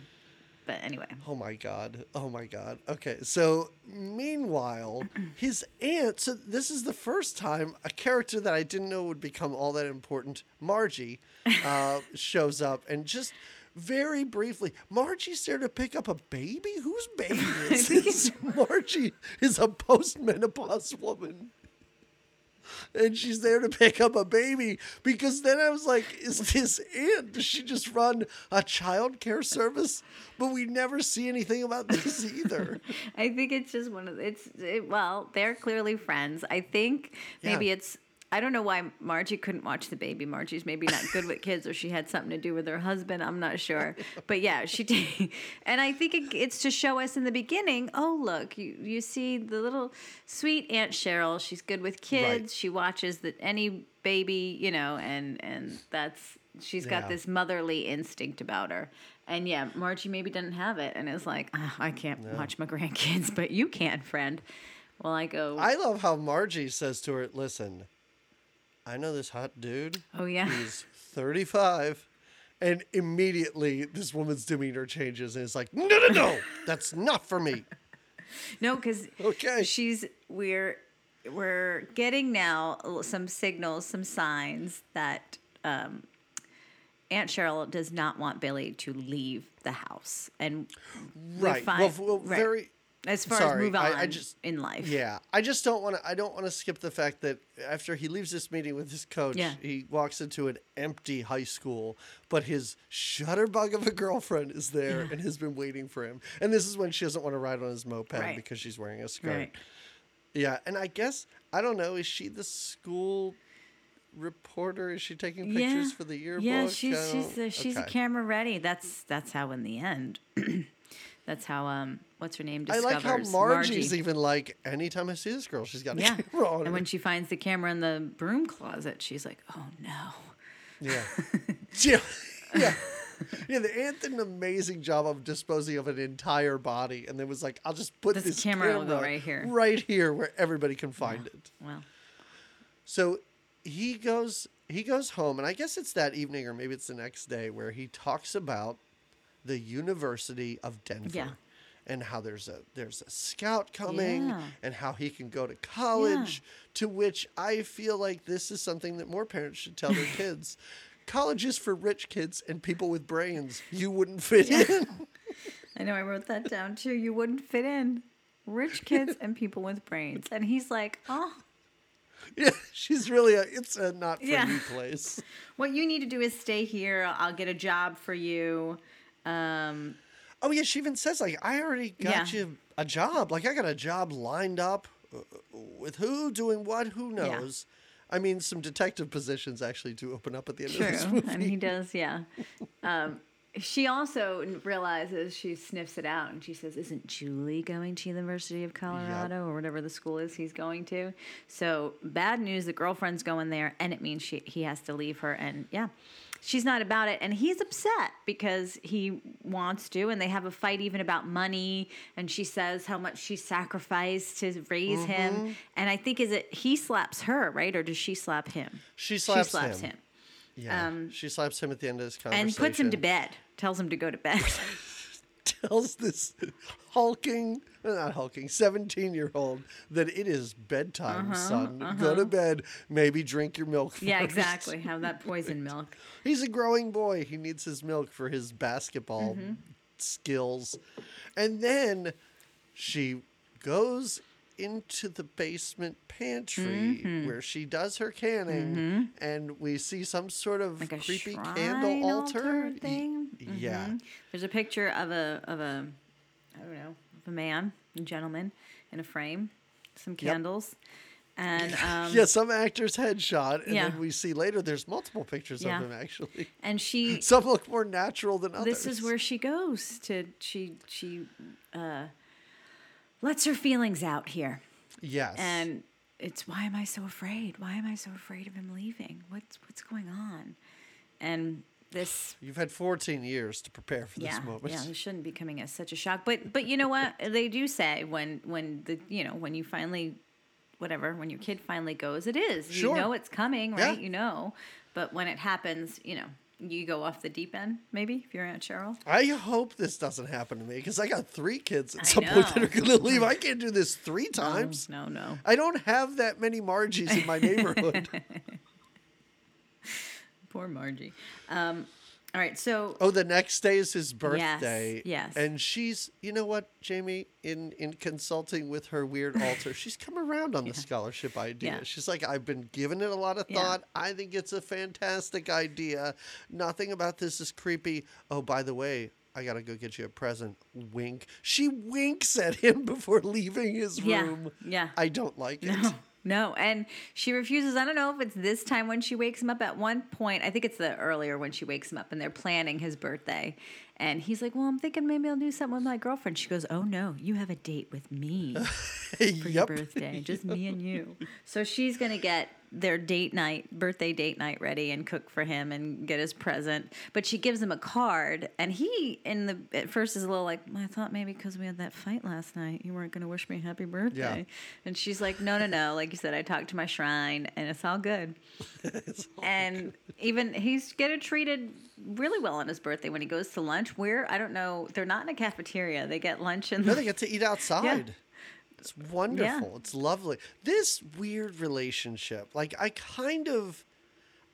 But anyway. Oh my god. Oh my god. Okay. So meanwhile, his aunt, so this is the first time a character that I didn't know would become all that important, Margie, uh, shows up and just very briefly, Margie's there to pick up a baby? Whose baby is this? Margie is a postmenopause woman. And she's there to pick up a baby because then I was like, is this aunt? Does she just run a child care service? But we never see anything about this either. I think it's just one of it's it, well, they're clearly friends. I think maybe Yeah. it's I don't know why Margie couldn't watch the baby. Margie's maybe not good with kids, or she had something to do with her husband. I'm not sure, but yeah, she did. And I think it, it's to show us in the beginning. Oh, look, you you see the little sweet Aunt Cheryl. She's good with kids. Right. She watches that any baby, you know, and and that's she's got Yeah. this motherly instinct about her. And yeah, Margie maybe didn't have it, and is like, "Ah, I can't watch my grandkids, but you can, friend. Well, I go. I love how Margie says to her, listen, I know this hot dude. oh yeah. He's 35. And immediately, this woman's demeanor changes, and it's like, no, no, no, that's not for me. No, because Okay. she's we're we're getting now some signals, some signs that um, Aunt Cheryl does not want Billy to leave the house, and we Right. find- well, well, right. very. As far sorry, as move on I- I just- in life. Yeah, I just don't want to. I don't want to skip the fact that after he leaves this meeting with his coach, Yeah. he walks into an empty high school, but his shutterbug of a girlfriend is there and has been waiting for him. And this is when she doesn't want to ride on his moped Right. because she's wearing a skirt. Right. Yeah, and I guess I don't know. Is she the school reporter? Is she taking pictures for the yearbook? Yeah, she's she's a, oh, she's okay. a camera ready. That's that's how in the end. that's how um what's her name I like how Margie's Margie. even like anytime I see this girl, she's got a yeah. camera on. And her. when she finds the camera in the broom closet, she's like, "Oh no." Yeah. yeah. Yeah. Yeah, the aunt did an amazing job of disposing of an entire body, and then was like, "I'll just put This this, camera camera right here." right here, where everybody can find it." Well, So he goes, he goes home, and I guess it's that evening, or maybe it's the next day, where he talks about the University of Denver. Yeah. And how there's a there's a scout coming, Yeah. and how he can go to college. To which I feel like this is something that more parents should tell their kids. College is for rich kids and people with brains. You wouldn't fit in. I know I wrote that down too. You wouldn't fit in. Rich kids and people with brains. And he's like, "Oh, yeah, she's really a. It's a not for Yeah. you place. what you need to do is stay here. I'll get a job for you." Um, Oh yeah, she even says like, I already got Yeah. you a job. Like I got a job lined up uh, with who doing what, who Yeah. knows. I mean, some detective positions actually do open up at the end True, of this movie. and he does, yeah. Um, she also realizes she sniffs it out, and she says, "Isn't Julie going to University of Colorado or whatever the school is he's going to?" So bad news: the girlfriend's going there, and it means she he has to leave her. And yeah, she's not about it, and he's upset because he wants to, and they have a fight even about money. And she says how much she sacrificed to raise Mm-hmm. him, and I think is it he slaps her right, or does she slap him? She slaps, she slaps him. him Yeah, Um, she slaps him at the end of this conversation and puts him to bed. Tells him to go to bed. Tells this hulking, not hulking, seventeen-year-old that it is bedtime, son. Go to bed. Maybe drink your milk. Uh-huh, yeah, exactly. Have that poison milk. He's a growing boy. He needs his milk for his basketball Mm-hmm. skills. And then she goes into the basement pantry where she does her canning and we see some sort of Mm-hmm. Like creepy candle altar, altar thing? Y- Yeah. There's a picture of a of a I don't know of a man, a gentleman, in a frame, some candles, and um, yeah, some actor's headshot, and Yeah. then we see later there's multiple pictures Yeah. of him actually. and she Some look more natural than others. this is where she goes to she she uh, lets her feelings out here. yes, and it's why am I so afraid? Why am I so afraid of him leaving? What's what's going on? And this you've had 14 years to prepare for yeah, this moment. yeah, this shouldn't be coming as such a shock. But but you know what? They do say when when the you know, when you finally whatever, when your kid finally goes, it is. Sure. You know it's coming, Yeah. right? You know. But when it happens, you know, you go off the deep end, maybe, if you're Aunt Cheryl. I hope this doesn't happen to me because I got three kids at I some point that are going to leave. I can't do this three No, times. No, no. I don't have that many Margies in my neighborhood. Poor Margie. Um, all right, so oh, the next day is his birthday. yes. And she's, you know what, Jamie, in in consulting with her weird altar, she's come around on the scholarship idea. Yeah. She's like, I've been giving it a lot of Yeah. thought. I think it's a fantastic idea. Nothing about this is creepy. Oh, by the way, I gotta go get you a present. Wink. She winks at him before leaving his Yeah, room. yeah. I don't like it. No, no, and she refuses. I don't know if it's this time when she wakes him up. At one point, I think it's the earlier when she wakes him up, and they're planning his birthday. And he's like, "Well, I'm thinking maybe I'll do something with my girlfriend." She goes, "Oh no, you have a date with me for your birthday, just me and you." So she's gonna get their date night, birthday date night ready and cook for him and get his present. But she gives him a card, and he, in the at first, is a little like, I thought maybe because we had that fight last night, you weren't going to wish me happy birthday. Yeah. And she's like, No, no, no. Like you said, I talked to my shrine, and it's all good. it's all and even he's getting treated really well on his birthday when he goes to lunch. Where I don't know, they're not in a cafeteria. They get lunch in No, the they get to eat outside. It's wonderful. Yeah. It's lovely. This weird relationship, like I kind of,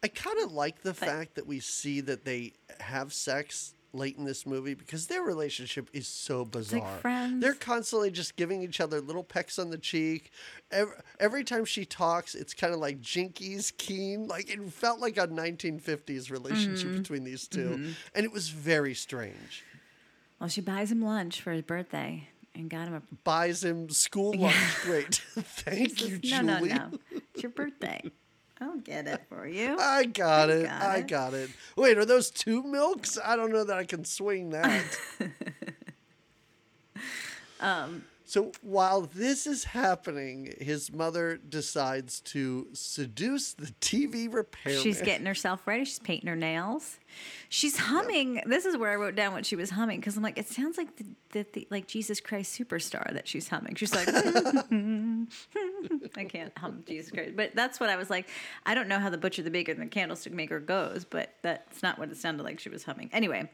I kind of like the fact that we see that they have sex late in this movie because their relationship is so bizarre. friends. They're constantly just giving each other little pecks on the cheek. Every, every time she talks, it's kind of like Jinkies, Keen. Like it felt like a 1950s relationship Mm-hmm. between these 2 and it was very strange. Well, she buys him lunch for his birthday and got him a buys him school lunch. Great. Thank you, no, no, Julie. no. It's your birthday. I'll get it for you. I got I it. got I it. got it. Wait, are those two milks? I don't know that I can swing that. Um, so while this is happening, his mother decides to seduce the TV repairman. She's getting herself ready. She's painting her nails. She's humming. This is where I wrote down what she was humming because I'm like, it sounds like the, the, the like Jesus Christ Superstar that she's humming. She's like, I can't hum Jesus Christ, but that's what I was like. I don't know how the butcher, the baker, and the candlestick maker goes, but that's not what it sounded like she was humming. Anyway,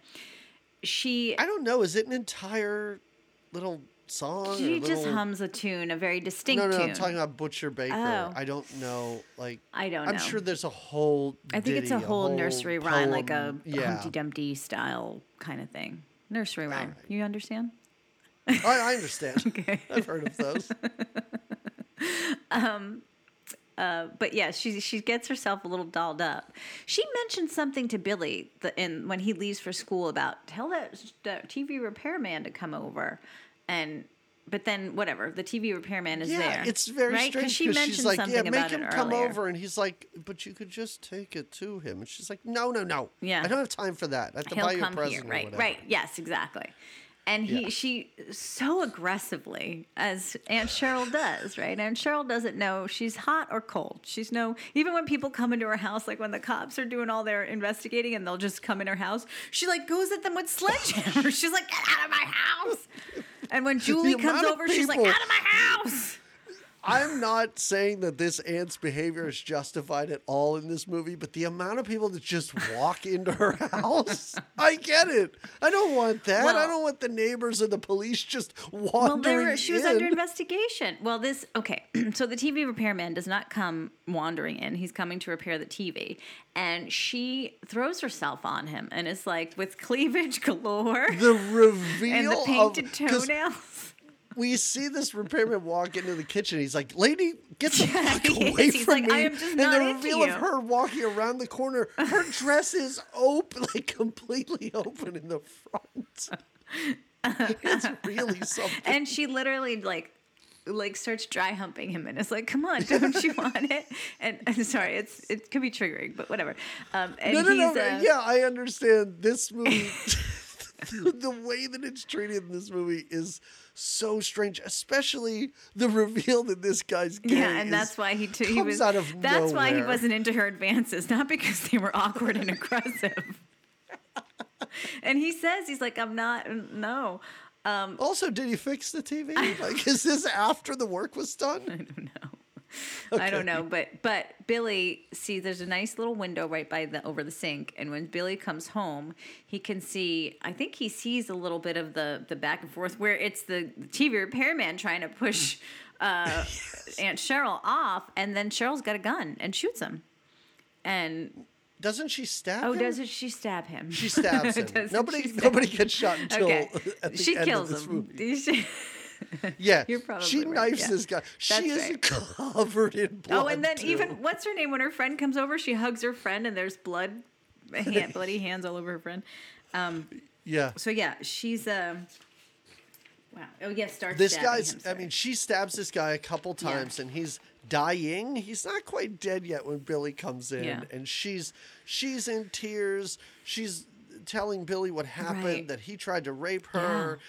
she I don't know. Is it an entire little song? she just little- hums a tune, a very distinct No, no, tune. I'm talking about Butcher Baker. Oh. I don't know. Like I don't I'm know. sure there's a whole. I think it's a ditty, whole, nursery rhyme, like a yeah. Humpty Dumpty style kind of thing. Nursery rhyme. right. You understand? I, I understand. Okay. I've heard of those. Um, uh, but yeah, she she gets herself a little dolled up. She mentioned something to Billy the, in when he leaves for school about tell that, that TV repairman to come over, and but then whatever the TV repairman is yeah, there. it's very right? strange she because mentioned she's like, something "Yeah, make about him it come earlier. over," and he's like, "But you could just take it to him." And she's like, "No, no, no. Yeah. I don't have time for that. I have to He'll buy you a present here, right? whatever." Right? Yes, exactly. And he, Yeah. she, so aggressively, as Aunt Cheryl does, right? Aunt Cheryl doesn't know she's hot or cold. She's no, even when people come into her house, like when the cops are doing all their investigating and they'll just come in her house, she like goes at them with sledgehammer. she's like, get out of my house. And when Julie comes over, she's like, out of my house. I'm not saying that this aunt's behavior is justified at all in this movie, but the amount of people that just walk into her house, I get it. I don't want that. I don't want the neighbors or the police just Well, wandering there, she was in. under investigation. Well, this okay. so the TV repairman does not come wandering in. He's coming to repair the TV, and she throws herself on him, and it's like with cleavage galore the reveal and the of- toenails. We see this repairman walk into the kitchen. He's like, "Lady, get the fuck away. He's from like, me!" "I am just and the reveal of her walking around the corner, her dress is open, like completely open in the front. it's really something. and she literally like like starts dry humping him and it's like come on don't you want it and I'm sorry it's it could be triggering but whatever um and no, no, no. uh, yeah, I understand. This movie, the way that it's treated in this movie is so strange, especially the reveal that this guy's gay. Yeah, and is- that's why he t- he was. out of that's why he wasn't into her advances, not because they were awkward and aggressive. and he says he's like, I'm not. No, um, Also, did he fix the TV? Like, is this after the work was done? I don't know. I don't know, but but Billy see there's a nice little window right by the over the sink, and when Billy comes home, he can see. I think he sees a little bit of the the back and forth where it's the, TV repairman trying to push uh, Aunt Cheryl off, and then Cheryl's got a gun and shoots him. And Doesn't she stab oh, him? doesn't she stab him? She stabs him. Nobody, stab nobody him? gets shot until Okay, she kills him. Yeah, You're probably she right, knifes yeah. this guy. She is right. covered in blood. Oh, and then too. even what's her name? When her friend comes over, she hugs her friend, and there's blood, hand, bloody hands all over her friend. yeah, So yeah, she's um. Wow. Oh yeah, starts. this guy's. him, I mean, she stabs this guy a couple Yeah. times, and he's dying. He's not quite dead yet when Billy comes in, Yeah. and she's she's in tears. She's telling Billy what happened Right. that he tried to rape her,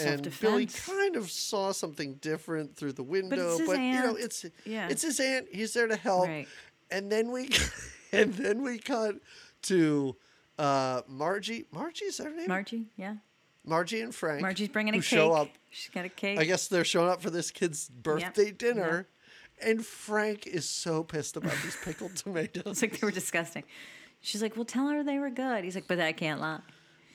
and Billy kind of saw something different through the window. his But, you know, it's Yeah. it's his aunt. He's there to help. Right. And then we and then we cut to uh, Margie. Margie is her name? Margie, yeah. Margie and Frank. Margie's bringing a cake. show up. She's got a cake. I guess they're showing up for this kid's birthday Yep. dinner. And Frank is so pissed about these pickled tomatoes. It's like they were disgusting. She's like, "Well, tell her they were good." He's like, "But I can't lie."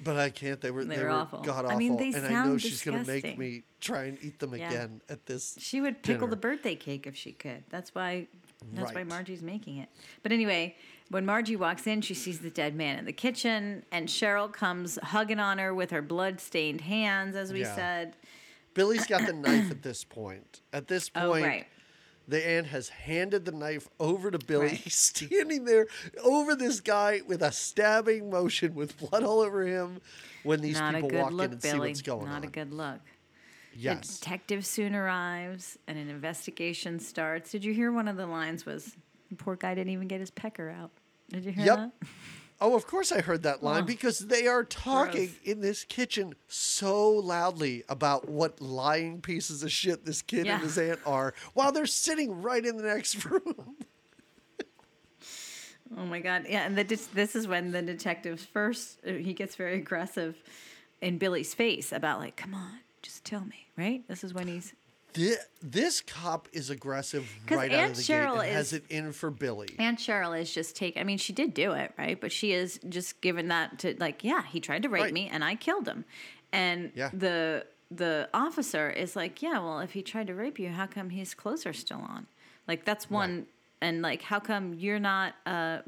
But I can't. They were They they, were awful. god I awful. mean, they and I know sound she's gonna make disgusting. me try and eat them Yeah. again at this. She would pickle the dinner. birthday cake if she could. That's why. That's why Right. Margie's making it. But anyway, when Margie walks in, she sees the dead man in the kitchen, and Cheryl comes hugging on her with her blood-stained hands, as we Yeah. said. Billy's got the knife at this point. At this oh, point, Oh, right. The aunt has handed the knife over to Billy. Right. He's standing there over this guy with a stabbing motion with blood all over him when these Not people walk look, in and see Billy. what's going Not on. a good look. The yes. detective soon arrives, and an investigation starts. Did you hear one of the lines was, "The "Poor guy didn't even get his pecker out." Did you hear Yep. that? Oh, of course I heard that line Oh, because they are talking gross. in this kitchen so loudly about what lying pieces of shit this kid Yeah. and his aunt are while they're sitting right in the next room. Oh my god! Yeah, and the, this this is when the detective first uh, he gets very aggressive in Billy's face about like, "Come on, just tell me." Right? This is when he's This, this cop is aggressive right out of the Cheryl gate and has it in for Billy. Aunt Cheryl is just take. I mean, she did do it, right? But she is just given that to like, yeah, he tried to rape Right. me and I killed him, and Yeah. the the officer is like, yeah, well, if he tried to rape you, how come his clothes are still on? Like that's one. And like, how come you're not uh,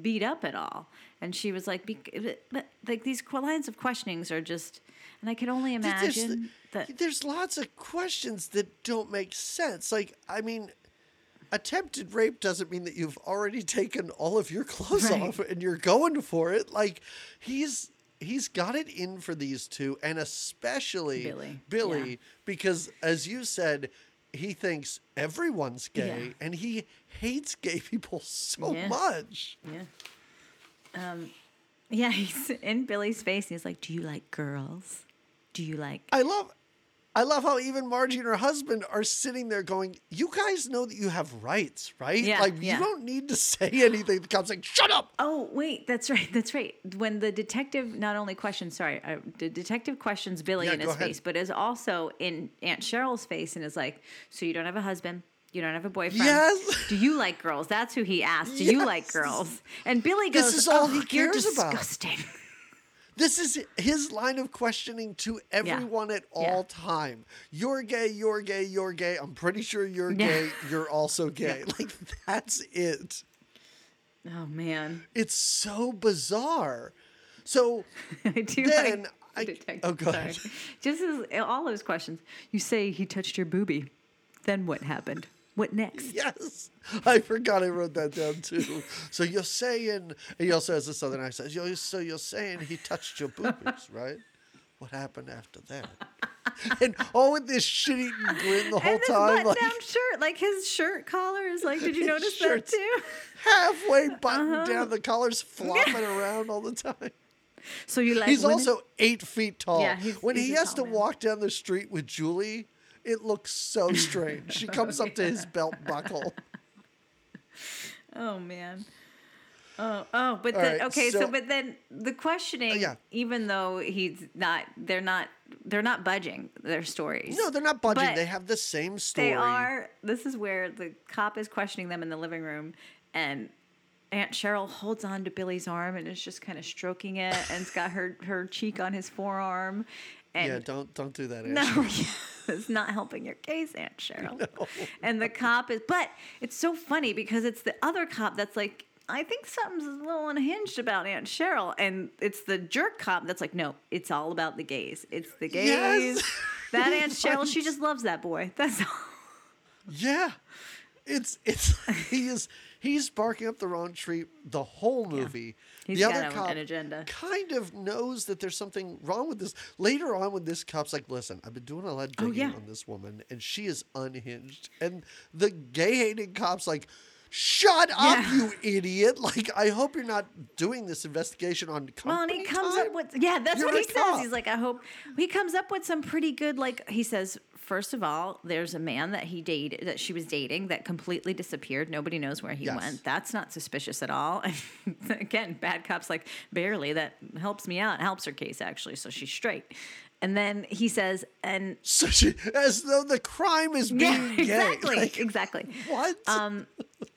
beat up at all? And she was like, but, like these lines of questionings are just, and I can only Th- there's- imagine that. there's lots of questions that don't make sense. Like, I mean, attempted rape doesn't mean that you've already taken all of your clothes Right. off and you're going for it. Like, he's he's got it in for these two, and especially Billy, Billy, yeah. because as you said. He thinks everyone's gay, Yeah. and he hates gay people so Yeah. much. Yeah. Um, yeah, he's in Billy's face. And he's like, "Do you like girls? Do you like?" I love I love how even Margie and her husband are sitting there going, You guys know that you have rights, right? Yeah, like yeah. you don't need to say anything. The cop's like, Shut up. Oh wait, that's right. That's right. When the detective not only questions, sorry, uh, the detective questions Billy Yeah, in his ahead. face, but is also in Aunt Cheryl's face, and is like, "So you don't have a husband." You don't have a boyfriend. Yes. Do you like girls? That's who he asked. Do you like girls? And Billy This goes, is all he "Ugh, you're cares about." This is his line of questioning to everyone at Yeah. all time. You're gay, you're gay, you're gay. I'm pretty sure you're Yeah. gay, you're also gay. Like that's it. Oh man, It's so bizarre. So I do Then like I- the detective. oh, go Sorry. ahead. Just as all those questions. You say he touched your boobie. Then what happened? What next? Yes, I forgot I wrote that down too. So you're saying, and he also has a southern accent. You're, so you're saying he touched your boobies, right? What happened after that? And all with this shit-eating grin the whole and time, like button-down shirt, like his shirt collar is like. Did you notice that too? halfway buttoned Uh-huh. down, the collar's flopping around all the time. So you like? He's also eight feet tall. Yeah, he's- when he's he has to man. walk down the street with Julie, it looks so strange. She comes up to his belt buckle. Oh man. Oh, oh, but All then right, okay, so, so- but then the questioning, yeah. even though he's not, they're not, they're not budging their stories. No, they're not budging. But they have the same story. They are. This is where the cop is questioning them in the living room, and Aunt Cheryl holds on to Billy's arm and is just kind of stroking it, and it's got her her cheek on his forearm. And yeah, don't don't do that. no, Ashley. it's not helping your case, Aunt Cheryl. And the cop is, but it's so funny because it's the other cop that's like, I think something's a little unhinged about Aunt Cheryl, and it's the jerk cop that's like, no, it's all about the gays. It's the gays. Yes. That Aunt Cheryl, she just loves that boy. That's all. Yeah, it's it's he is he's barking up the wrong tree the whole movie. He's the other cop an agenda. kind of knows that there's something wrong with this. Later on, when this cop's like, "Listen, I've been doing a lot of Oh, digging yeah. on this woman, and she is unhinged," and the gay hating cop's like. Shut up, you idiot! Like, I hope you're not doing this investigation on Well, and he comes time. up with yeah, that's You're what he a says. He's like, I hope he comes up with some pretty good like he says. First of all, there's a man that he dated that she was dating that completely disappeared. Nobody knows where he Yes. went. That's not suspicious at all. Again, bad cops like barely. That helps me out. Helps her case actually, so she's straight. And then he says, and So she, as though the crime is being yeah, exactly, Like, exactly. what? Um,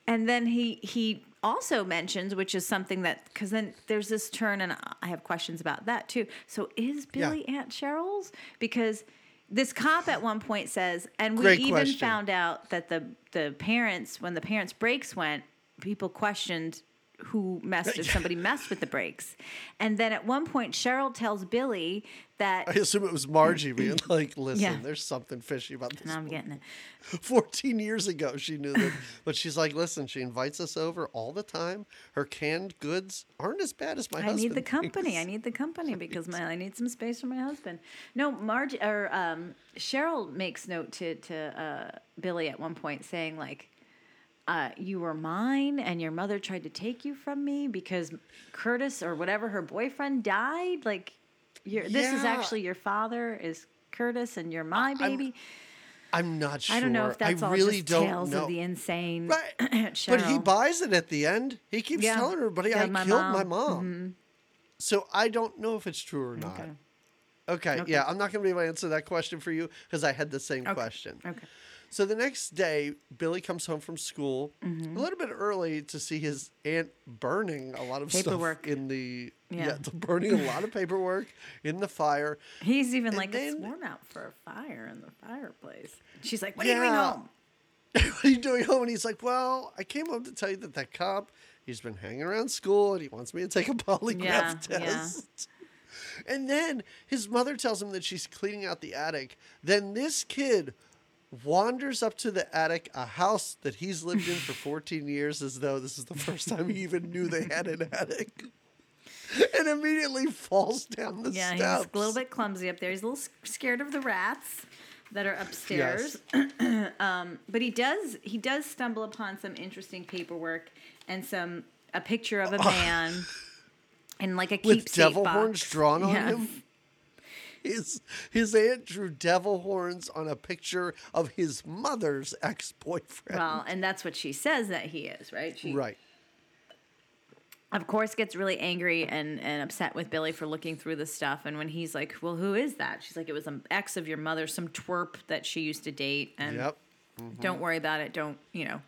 and then he he also mentions, which is something that because then there's this turn, and I have questions about that too. So is Yeah. Billy Aunt Cheryl's? Because this cop at one point says, and we Great even question. found out that the the parents, when the parents' brakes went, people questioned who messed if somebody messed with the brakes. And then at one point Cheryl tells Billy that I assume it was Margie being like, listen, Yeah. there's something fishy about this. and I'm getting it. 14 years ago, she knew that. but she's like, listen, she invites us over all the time. Her canned goods aren't as bad as my I husband. need the company. I need the company because my I need some space for my husband. No, Marge or um, Cheryl makes note to to uh, Billy at one point saying like, uh, "You were mine, and your mother tried to take you from me because Curtis or whatever her boyfriend died. Like, you're, this is actually your father is Curtis, and you're my I'm baby. I'm not sure. I don't know if that's I all really just don't tales know. of the insane. Right. But he buys it at the end. He keeps Yeah. telling everybody, Yeah, I my killed mom. Mm-hmm. my mom. So I don't know if it's true or not. Okay. Okay, Okay. yeah, I'm not going to be able to answer that question for you because I had the same question. Okay. So the next day, Billy comes home from school Mm-hmm. a little bit early to see his aunt burning a lot of Paperwork. stuff in the Yeah. burning a lot of paperwork in the fire. He's even And like, it's then- warm out for a fire in the fireplace. She's like, what are you doing home? what are you doing home? And he's like, Well, I came home to tell you that that cop, he's been hanging around school and he wants me to take a polygraph Yeah, yeah. test. And then his mother tells him that she's cleaning out the attic. Then this kid wanders up to the attic, a house that he's lived in for 14 years, as though this is the first time he even knew they had an attic. And immediately falls down the stairs. Yeah, steps. he's a little bit clumsy up there. He's a little scared of the rats that are upstairs. um, but he does he does stumble upon some interesting paperwork and some a picture of a man and like a with keepsake devil box. horns drawn on Yes. him. His his aunt drew devil horns on a picture of his mother's ex boyfriend. Well, and that's what she says that he is, right? She, right. of course, gets really angry and, and upset with Billy for looking through the stuff. And when he's like, "Well, who is that?" She's like, "It was an ex of your mother, some twerp that she used to date." And Yep. don't worry about it. Don't you know?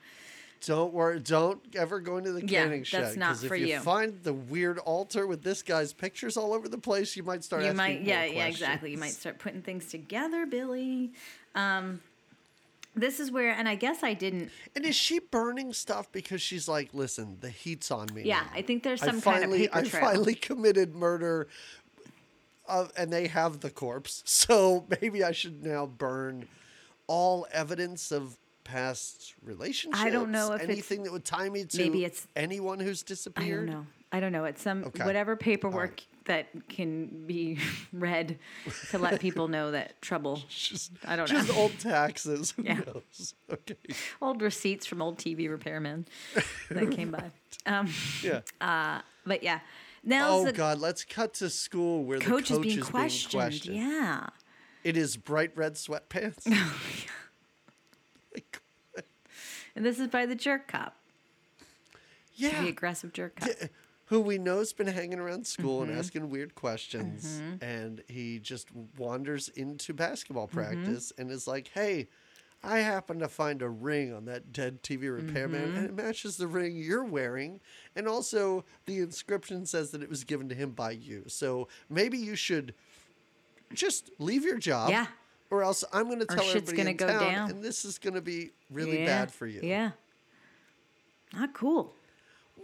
Don't worry. Don't ever go into the Yeah, canning shed. that's not 'cause if for you you. find the weird altar with this guy's pictures all over the place, you might start You asking might, yeah, yeah, exactly. You might start putting things together, Billy. Um, this is where, and I guess I didn't. And is she burning stuff because she's like, listen, the heat's on me. Yeah, now. I think there's I some kind of finally, paper I trail." finally committed murder, and they have the corpse. So maybe I should now burn all evidence of past relationships. I don't know if anything that would tie me to maybe it's- anyone who's disappeared. I don't know. I don't know. It's some Okay. whatever paperwork that can be read to let people know that trouble. Just, I don't just know. old taxes. Who Yeah. knows? Okay. Old receipts from old TV repairmen that came by. Um, Yeah. but yeah, now oh God, let's cut to school where coach, the coach is being questioned. questioned. Yeah. It is bright red sweatpants. And this is by the jerk cop, yeah. the aggressive jerk cop. Yeah, who we know's been hanging around school Mm-hmm. and asking weird questions, and he just wanders into basketball Mm-hmm. practice and is like, "Hey, I happen to find a ring on that dead TV repairman, Mm-hmm. and it matches the ring you're wearing, and also the inscription says that it was given to him by you. So maybe you should just leave your job, Yeah. Or else I'm going to tell everybody gonna in go town, down. and this is going to be really Yeah, bad for you. Yeah. Not cool.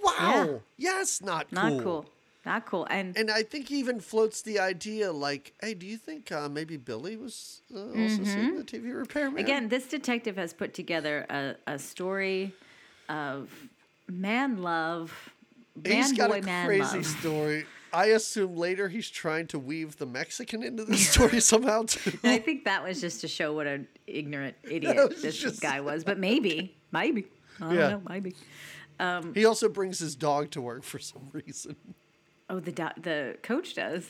Wow. Yes, not Not cool. cool. Not cool. And, And I think he even floats the idea like, hey, do you think uh, maybe Billy was uh, also seeing the TV repairman? Mm-hmm. again, this detective has put together a, a story of man love, man he's got boy a man crazy love. story. I assume later he's trying to weave the Mexican into the story somehow too. And I think that was just to show what an ignorant idiot this just- guy was. But maybe, maybe. I don't Yeah. know, maybe. He also brings his dog to work for some reason. Oh, the do- the coach does.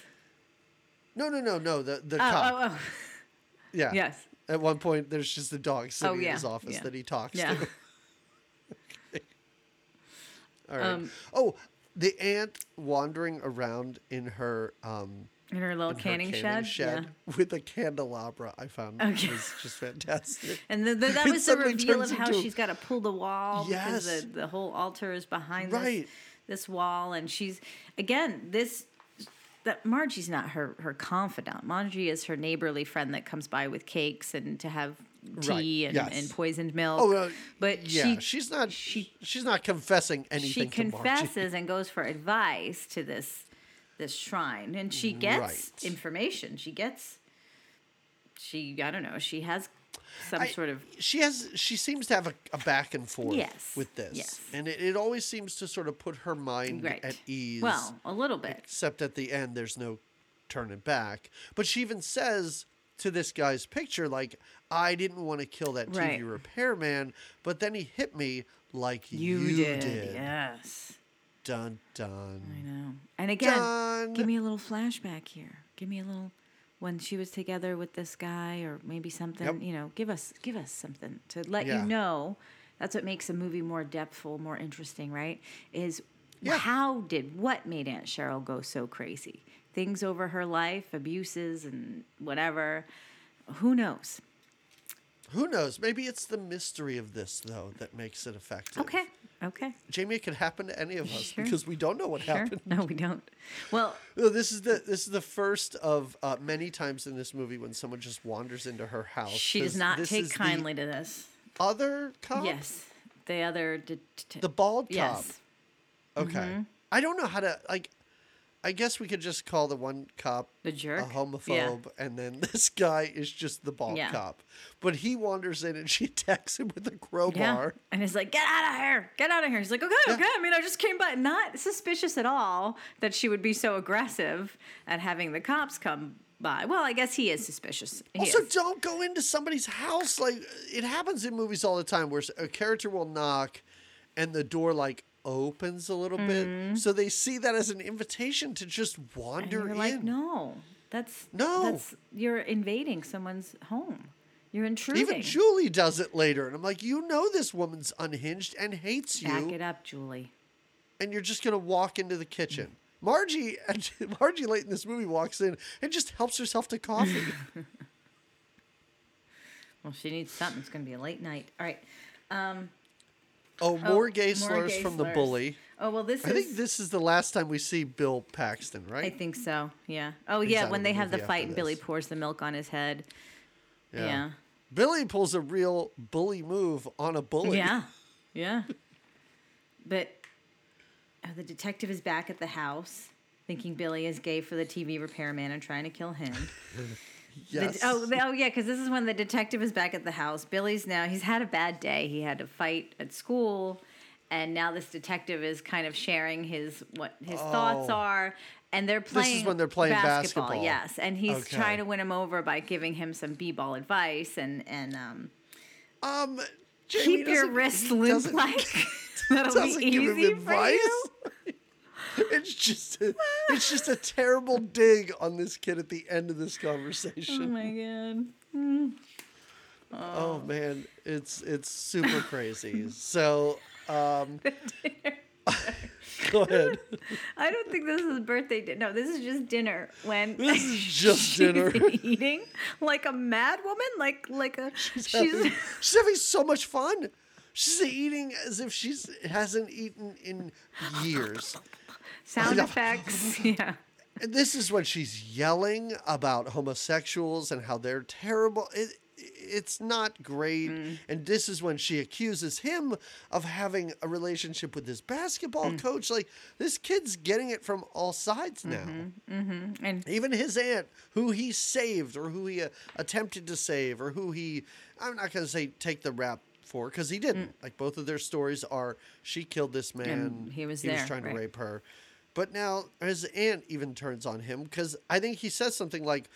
No, no, no, no. The the Oh, cop. oh, oh. Yeah. Yes. At one point, there's just a dog sitting Oh, in his office yeah. that he talks Yeah. to. All right. Um, oh, the aunt wandering around in her um In her little in her canning, shed. Yeah. with a candelabra. I found Okay. was just fantastic. And the, the, that was the reveal of how into- she's got to pull the wall because the, the whole altar is behind Right. this, this wall. And she's, again, this, that Margie's not her, her confidant. Margie is her neighborly friend that comes by with cakes and to have tea and, yes. and poisoned milk. Oh, uh, but yeah, she, she's not. she- she's not confessing she anything. to Margie. confesses and goes for advice to this this shrine and she gets Right. information she gets she i don't know she has some I- sort of she has she seems to have a, a back and forth Yes, with this yes. and it, it always seems to sort of put her mind right at ease well a little bit except at the end there's no turning back but she even says to this guy's picture like i didn't want to kill that tv Right. repairman but then he hit me like you, you, did. did yes dun dun i know and again Done. give me a little flashback here give me a little when she was together with this guy or maybe something Yep. you know give us give us something to let Yeah. you know that's what makes a movie more depthful more interesting right is Yeah. how did what made aunt cheryl go so crazy things over her life abuses and whatever who knows who knows maybe it's the mystery of this though that makes it effective okay okay jamie it could happen to any of us Sure. because we don't know what sure happened no we don't well this is the this is the first of uh, many times in this movie when someone just wanders into her house. she does not take kindly to this other cop. yes the other det- the bald cop. yes Mm-hmm. Okay, I don't know how to like. I guess we could just call the one cop The jerk? a Yeah. homophobe, and then this guy is just the bald Yeah. cop. But he wanders in and she attacks him with a crowbar. And he's like, get out of here. Get out of here. He's like, okay, Yeah. okay. I mean, I just came by. Not suspicious at all that she would be so aggressive at having the cops come by. Well, I guess he is suspicious. He Also, is. don't go into somebody's house. Like it happens in movies all the time, where a character will knock, and the door like opens a little bit, so they see that as an invitation to just Mm-hmm. and wander in. like, no, that's No. That's you're invading someone's home. You're intruding. Even Julie does it later, and I'm like, you know, this woman's unhinged and hates Back you, Back it up, Julie. and you're just gonna walk into the kitchen. Margie, Margie, late in this movie, walks in and just helps herself to coffee. Well, she needs something. It's to be a late night. All right. Um, oh, oh, more gay slurs gay from the bully. Oh well, this is I is. think this is the last time we see Bill Paxton, right? I think so. Yeah. Oh He's yeah, when they the have the fight and Billy pours the milk on his head. Yeah. Billy pulls a real bully move on a bully. Yeah. Yeah. But oh, the detective is back at the house, thinking Billy is gay for the TV repairman and trying to kill him. Yes. oh, the- oh yeah, because this is when the detective is back at the house. Billy's now he's had a bad day. He had a fight at school, and now this detective is kind of sharing his what his thoughts Oh. are. And they're playing. This is when they're playing basketball. Yes, and he's Okay. trying to win him over by giving him some b-ball advice and and um, Um, Jamie keep your he limp like that'll be easy for advice. you. it's just a, it's just a terrible dig on this kid at the end of this conversation. Oh my god. Oh, man, it's it's super crazy. So, um, go ahead. I don't think this is birthday dinner. No, this is just dinner. When This is just she's dinner. eating like a mad woman, like like a she's, having, she's having so much fun. She's eating as if she's hasn't eaten in years. Sound effects. Yeah, And this is when she's yelling about homosexuals and how they're terrible. It, it's not great. Mm. And this is when she accuses him of having a relationship with this basketball Mm. coach. Like, this kid's getting it from all sides now. Mm-hmm, and Even his aunt, who he saved or who he uh, attempted to save or who he, I'm not going to say take the rap for because he didn't. Like, both of their stories are she killed this man, Mm. he was he was there, trying right. to rape her. But now his aunt even turns on him because I think he says something like,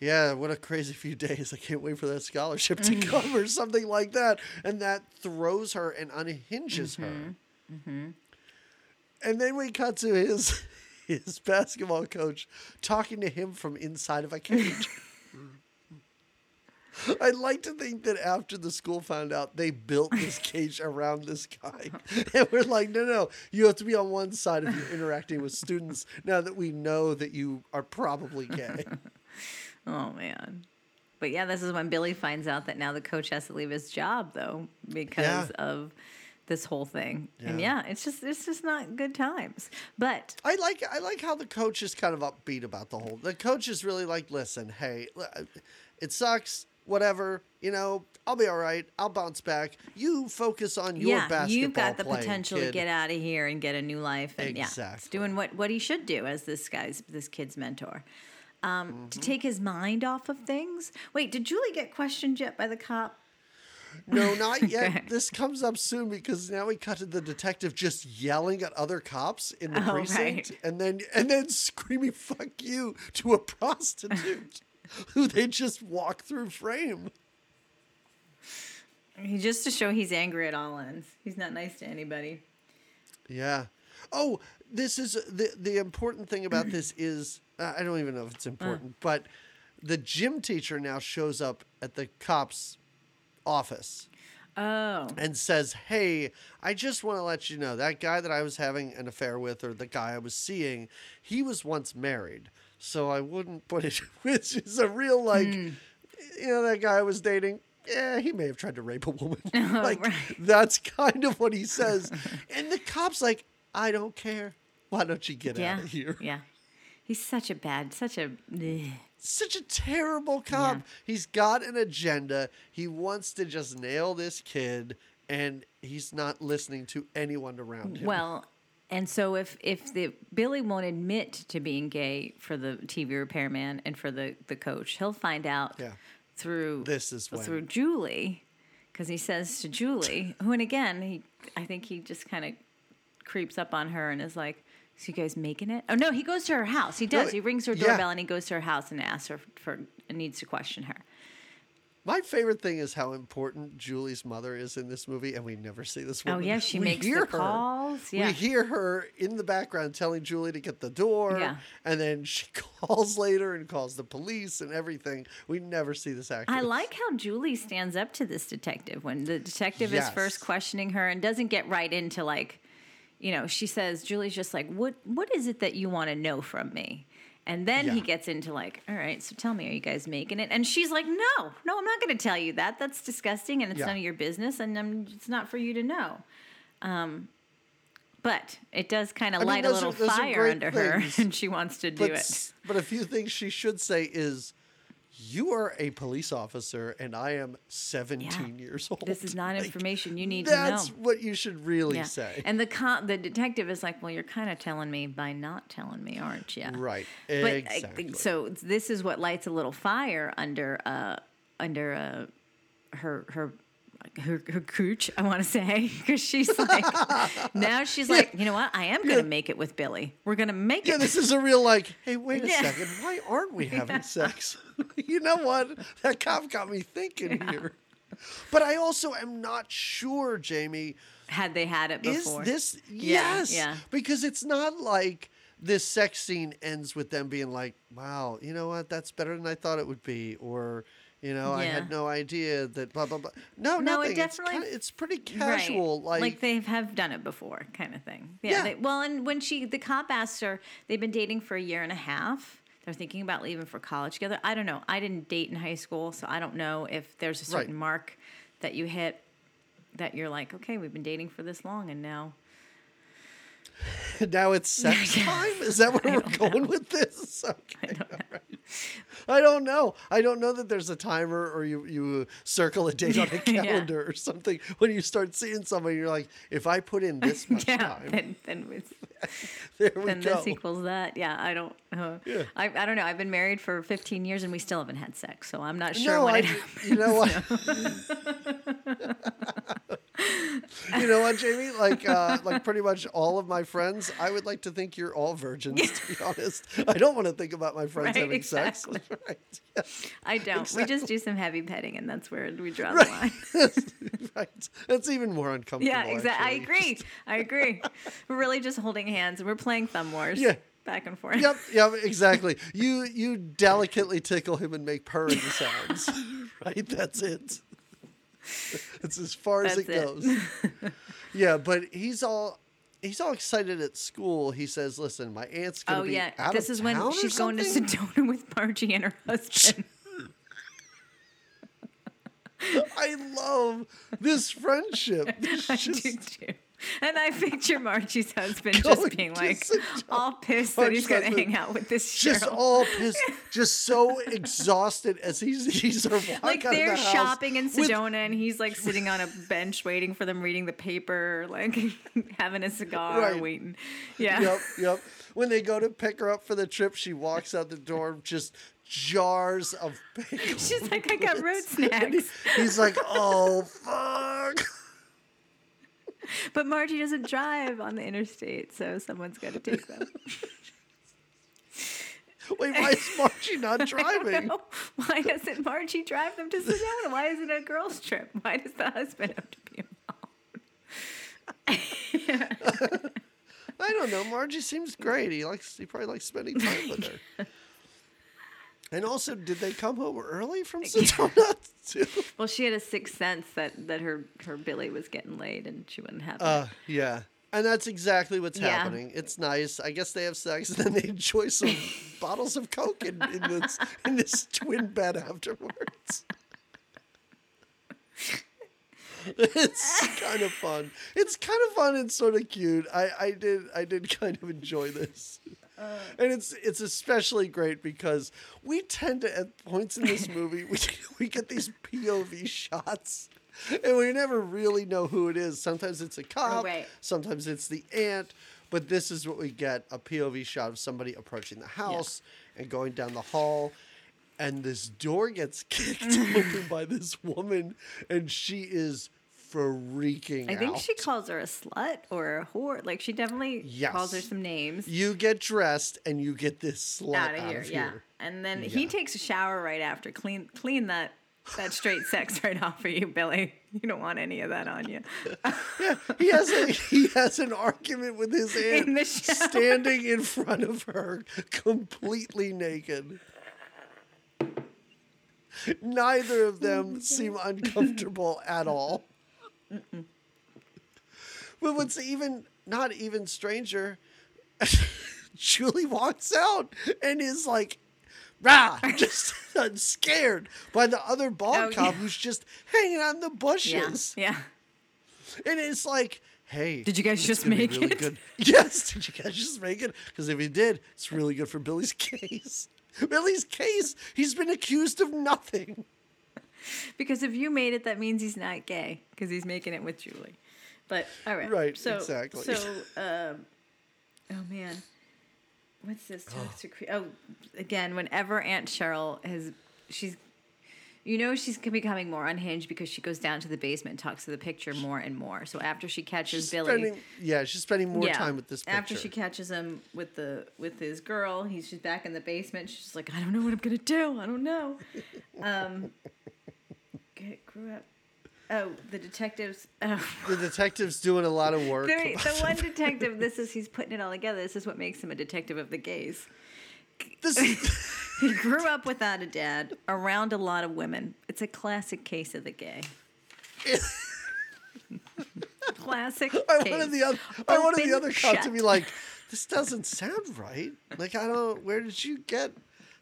yeah, what a crazy few days. I can't wait for that scholarship to Mm-hmm. come or something like that. And that throws her and unhinges her. Mm-hmm. And then we cut to his his basketball coach talking to him from inside of a cage. I'd like to think that after the school found out, they built this cage around this guy. And we're like, no, no, you have to be on one side if you're interacting with students now that we know that you are probably gay. Oh man. But yeah, this is when Billy finds out that now the coach has to leave his job though because Yeah. of this whole thing. And Yeah. yeah, it's just it's just not good times. But I like I like how the coach is kind of upbeat about the whole. The coach is really like, listen, hey, it sucks, whatever. You know, I'll be all right. I'll bounce back. You focus on your yeah, basketball you've got the playing, potential to get out of here and get a new life. And yeah, it's Exactly. doing what what he should do as this guy's this kid's mentor. Um, Mm-hmm. To take his mind off of things. Wait, did Julie get questioned yet by the cop? No, not yet. Okay. This comes up soon because now we cut to the detective just yelling at other cops in the Oh, precinct, right. and then and then screaming "fuck you" to a prostitute who they just walk through frame. He just to show he's angry at all ends. He's not nice to anybody. Yeah. Oh, this is the the important thing about this is uh, I don't even know if it's important, but the gym teacher now shows up at the cops' office Oh. and says, "Hey, I just want to let you know that guy that I was having an affair with, or the guy I was seeing, he was once married, so I wouldn't put it." Which is a real like, hmm. you know, that guy I was dating. Yeah, he may have tried to rape a woman. Oh, like right. that's kind of what he says, and the cops like, "I don't care. Why don't you get Yeah. out of here?" Yeah. He's such a bad, such a. ugh. such a terrible cop. Yeah. He's got an agenda. He wants to just nail this kid, and he's not listening to anyone around him. Well, and so if if the Billy won't admit to being gay for the TV repairman and for the the coach, he'll find out Yeah. through This is when. through Julie, because he says to Julie, who and again he I think he just kind of creeps up on her and is like. So you guys making it? Oh no, he goes to her house. He does. No, he rings her yeah. doorbell and he goes to her house and asks her for and needs to question her. My favorite thing is how important Julie's mother is in this movie, and we never see this woman. Oh, woman. yeah, she We makes the hear her. calls, yeah. We hear her in the background telling Julie to get the door, Yeah. and then she calls later and calls the police and everything. We never see this actress. I like how Julie stands up to this detective when the detective Yes. is first questioning her and doesn't get right into like, you know, she says Julie's just like, "What what is it that you want to know from me?" And then he gets into like, "All right, so tell me, are you guys making it?" And she's like, "No, no, I'm not going to tell you that. That's disgusting, and it's Yeah. none of your business, and um it's not for you to know." Um, but it does kind of I mean, light a little are fire under her, and she wants to do but, it. but a few things she should say is, "You are a police officer, and I am 17 years old. This is not Like, information you need to know. That's what you should really say. And the con- the detective is like, "Well, you're kind of telling me by not telling me, aren't you?" Right. But exactly. think- so this is what lights a little fire under uh under uh her her her, her cooch, I want to say, because she's like, now she's like, you know what? I am going to make it with Billy. We're going to make yeah, it. Yeah, this is a real like. Hey, wait a second. Why aren't we having sex? you know what? That cop got me thinking here. But I also am not sure, Jamie. Had they had it before? this Yeah, yes? yeah. Because it's not like this sex scene ends with them being like, "Wow, you know what? That's better than I thought it would be," or you know, I had no idea that blah blah blah. No, No, nothing. it definitely- It's, kinda, it's pretty Right. casual. Like, they have done it before, kind of thing. Yeah. Yeah. They, well, and when she, the cop asked her, they've been dating for a year and a half. They're thinking about leaving for college together. I don't know. I didn't date in high school, so I don't know if there's a Right. certain mark that you hit that you're like, okay, we've been dating for this long, and now now it's sex time. Is that where we're going with this? Okay. don't all right. I don't know. I don't know that there's a timer or you you circle a date on a Yeah. calendar or something. When you start seeing somebody, you're like, if I put in this much yeah, time, then then there we then go. this equals that. Yeah, I don't. Uh, Yeah. I, I don't know. I've been married for 15 years and we still haven't had sex, so I'm not sure no, when I, it happens. you know what? You know what, Jamie? Like, uh, like pretty much all of my friends, I would like to think you're all virgins. To be honest, I don't want to think about my friends Right, having exactly. sex. right? Yeah. I don't. We just do some heavy petting, and that's where we draw the line. right. That's even more uncomfortable. Yeah, exactly. I agree. I agree. We're really just holding hands and we're playing thumb wars. Yeah. Back and forth. Yep, yep, exactly. You you delicately tickle him and make purring sounds. right? That's it. That's as far as it it. goes. yeah, but he's all he's all excited at school. He says, "Listen, my aunt's gonna Oh be yeah. out This of is when town or she's going to? Sedona with Margie and her husband. I love this friendship. It's I just- do too. And I picture Margie's husband Going just being like all pissed that he's going to hang out with this shit. just all pissed, just so exhausted as he's he's her like out they're the house shopping in with- Sedona and he's like sitting on a bench waiting for them reading the paper, like having a cigar, Right. waiting. Yeah. Yep, yep. When they go to pick her up for the trip, she walks out the door just jars of bagels. She's like, I got road And he- snacks. he's like, oh fuck. But Margie doesn't drive on the interstate, so someone's got to take them. Wait, why is Margie not driving? Why doesn't Margie drive them to Sedona? Why is it a girls' trip? Why does the husband have to be involved? I don't know. Margie seems great. He likes. He probably likes spending time with her. And also, did they come home early from Sedona too? Well, she had a sixth sense that, that her, her Billy was getting laid and she wouldn't have Uh, it. yeah. And that's exactly what's Yeah. happening. It's nice. I guess they have sex and then they enjoy some bottles of Coke in, in this in this twin bed afterwards. it's kind of fun. It's kind of fun and sort of cute. I, I did I did kind of enjoy this. And it's it's especially great because we tend to at points in this movie we we get these POV shots and we never really know who it is. Sometimes it's a cop, right. sometimes it's the aunt, but this is what we get a POV shot of somebody approaching the house and going down the hall. And this door gets kicked mm. open by this woman, and she is freaking I think out. she calls her a slut or a whore. Like, she definitely Yes. calls her some names. You get dressed, and you get this slut out of here, yeah. And then he takes a shower right after. Clean clean that that straight sex right off for you, Billy. You don't want any of that on you. yeah, He has a he has an argument with his aunt In standing in front of her, completely naked. Neither of them oh seem uncomfortable at all. But what's even not even stranger, Julie walks out and is like, rah, just scared by the other ball Oh, cop yeah. who's just hanging out in the bushes. Yeah. And it's like, hey, Did you guys just make really it? Good. Yes, did you guys just make it? Because if you did, it's really good for Billy's case. Billy's case, he's been accused of nothing. Because if you made it, that means he's not gay because he's making it with Julie. But all right, Right, So, exactly. So, um, oh man, what's this? Talks to cre- oh, again, whenever Aunt Cheryl has, she's, you know, she's becoming more unhinged because she goes down to the basement and talks to the picture more and more. So after she catches She's Billy, spending, yeah, she's spending more time with this picture. after she catches him with the with his girl, he's just back in the basement. She's like, I don't know what I'm gonna do. I don't know. Um, get, grew up. Oh, the detectives. Oh. the detective's doing a lot of work. The, the one detective. This is he's putting it all together. This is what makes him a detective of the gays. This, He grew up without a dad, around a lot of women. It's a classic case of the gay. classic. I case. wanted the other, I wanted the other cop to be like, this doesn't sound right. Like, I don't. Where did you get?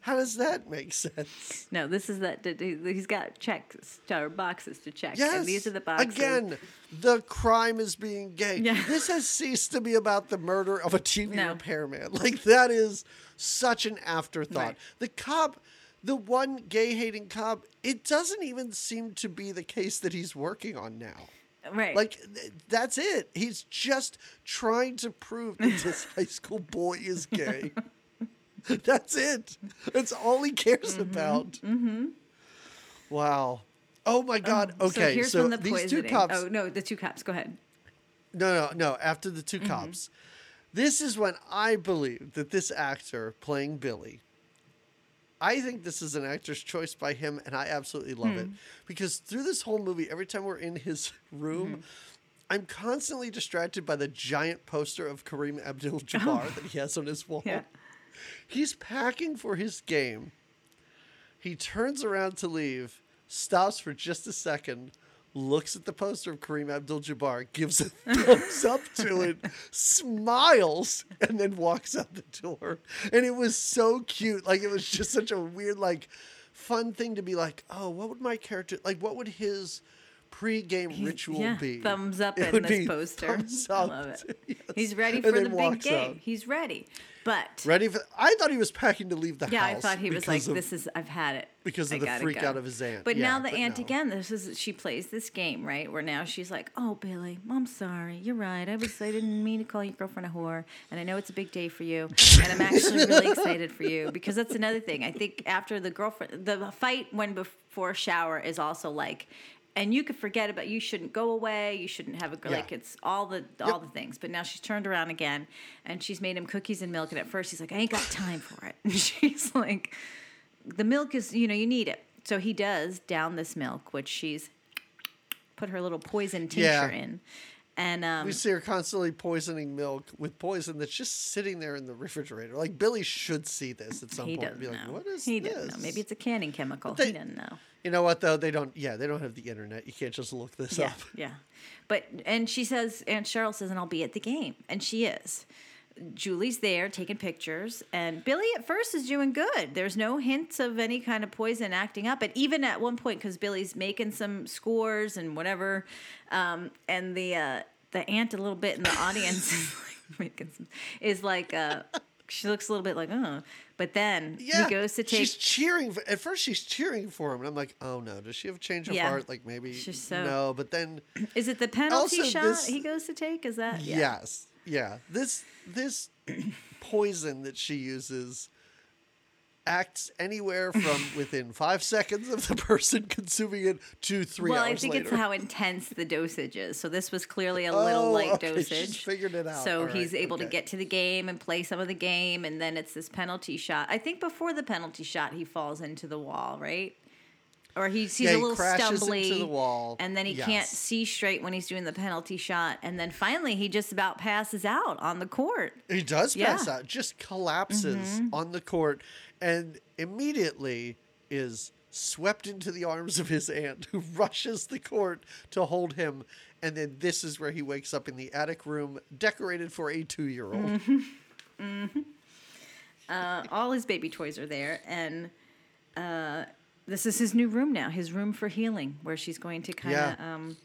How does that make sense? No, this is that. that he- He's got checks or boxes to check. Yes. And these are the boxes. Again, the crime is being gay. Yeah. This has ceased to be about the murder of a TV No. repairman. Like that is such an afterthought. Right. The cop, the one gay hating cop, it doesn't even seem to be the case that he's working on now. Right. Like th- that's it. He's just trying to prove that this high school boy is gay. that's it. That's all he cares Mm-hmm. about. Mm-hmm. Wow. Oh my God. So okay, here's so the these poisoning. two cops. Oh no, the two cops. Go ahead. No, no, no. After the 2 Mm-hmm. cops, this is when I believe that this actor playing Billy. I think this is an actor's choice by him, and I absolutely love Hmm. it because through this whole movie, every time we're in his room, Mm-hmm. I'm constantly distracted by the giant poster of Kareem Abdul-Jabbar that he has on his wall. Oh. Yeah. He's packing for his game. He turns around to leave, stops for just a second, looks at the poster of Kareem Abdul Jabbar, gives a thumbs up to it, smiles, and then walks out the door. And it was so cute. Like, it was just such a weird, like, fun thing to be like, oh, what would my character, like, what would his pre-game ritual yeah, be? thumbs up It in this poster. thumbs I love it. Yes. He's ready for the big game. out. He's ready. But Ready for? I thought he was packing to leave the yeah, house. I thought he was like, of- "This is I've had it." because of I the freak go." out of his aunt. But Yeah, now the aunt no. again. This is she plays this game right where now she's like, "Oh, Billy, I'm sorry. You're right. I was I didn't mean to call your girlfriend a whore, and I know it's a big day for you, and I'm actually really excited for you because that's another thing. I think after the girlfriend, the fight when before shower is also like." And you could forget about you shouldn't go away. You shouldn't have a girl Yeah. like it's all the all the things. But now she's turned around again, and she's made him cookies and milk. And at first he's like, "I ain't got time for it." And she's like, the milk is you know you need it so he does down this milk which she's put her little poison tincture Yeah. in and um We see her constantly poisoning milk with poison that's just sitting there in the refrigerator. Like Billy should see this at some he point and doesn't be like, know "What is he this?" doesn't know maybe it's a canning chemical they- he doesn't know You know what though? They don't. Yeah, they don't have the internet. You can't just look this yeah up. yeah but and she says aunt cheryl says and i'll be at the game and she is Julie's there taking pictures, and Billy at first is doing good. There's no hints of any kind of poison acting up. But even at one point, because Billy's making some scores and whatever, um, and the uh, the aunt a little bit in the audience is like making some, is like uh, she looks a little bit like oh, but then Yeah, he goes to take She's cheering. For, at first, she's cheering for him, and I'm like, "Oh no, does she have a change of Yeah. heart? Like maybe She's so- no." But then, is it the penalty shot this- he goes to take? Is that yeah. yes, yeah, this this poison that she uses acts anywhere from within five seconds of the person consuming it to three well, I think later. it's how intense the dosage is. So this was clearly a little Oh, light okay, she's dosage. figured it out. So All he's right, able to get to the game and play some of the game, and then it's this penalty shot. I think before the penalty shot, he falls into the wall, right? Or he's he's Yeah, a little crashes into stumbly, the wall. and then he can't see straight when he's doing the penalty shot, and then finally he just about passes out on the court. He does Yeah. pass out, just collapses Mm-hmm. on the court, and immediately is swept into the arms of his aunt, who rushes the court to hold him. And then this is where he wakes up in the attic room, decorated for a two-year-old. Mm-hmm. Uh, all his baby toys are there, and uh, this is his new room now. His room for healing, where she's going to kind of, Yeah. um,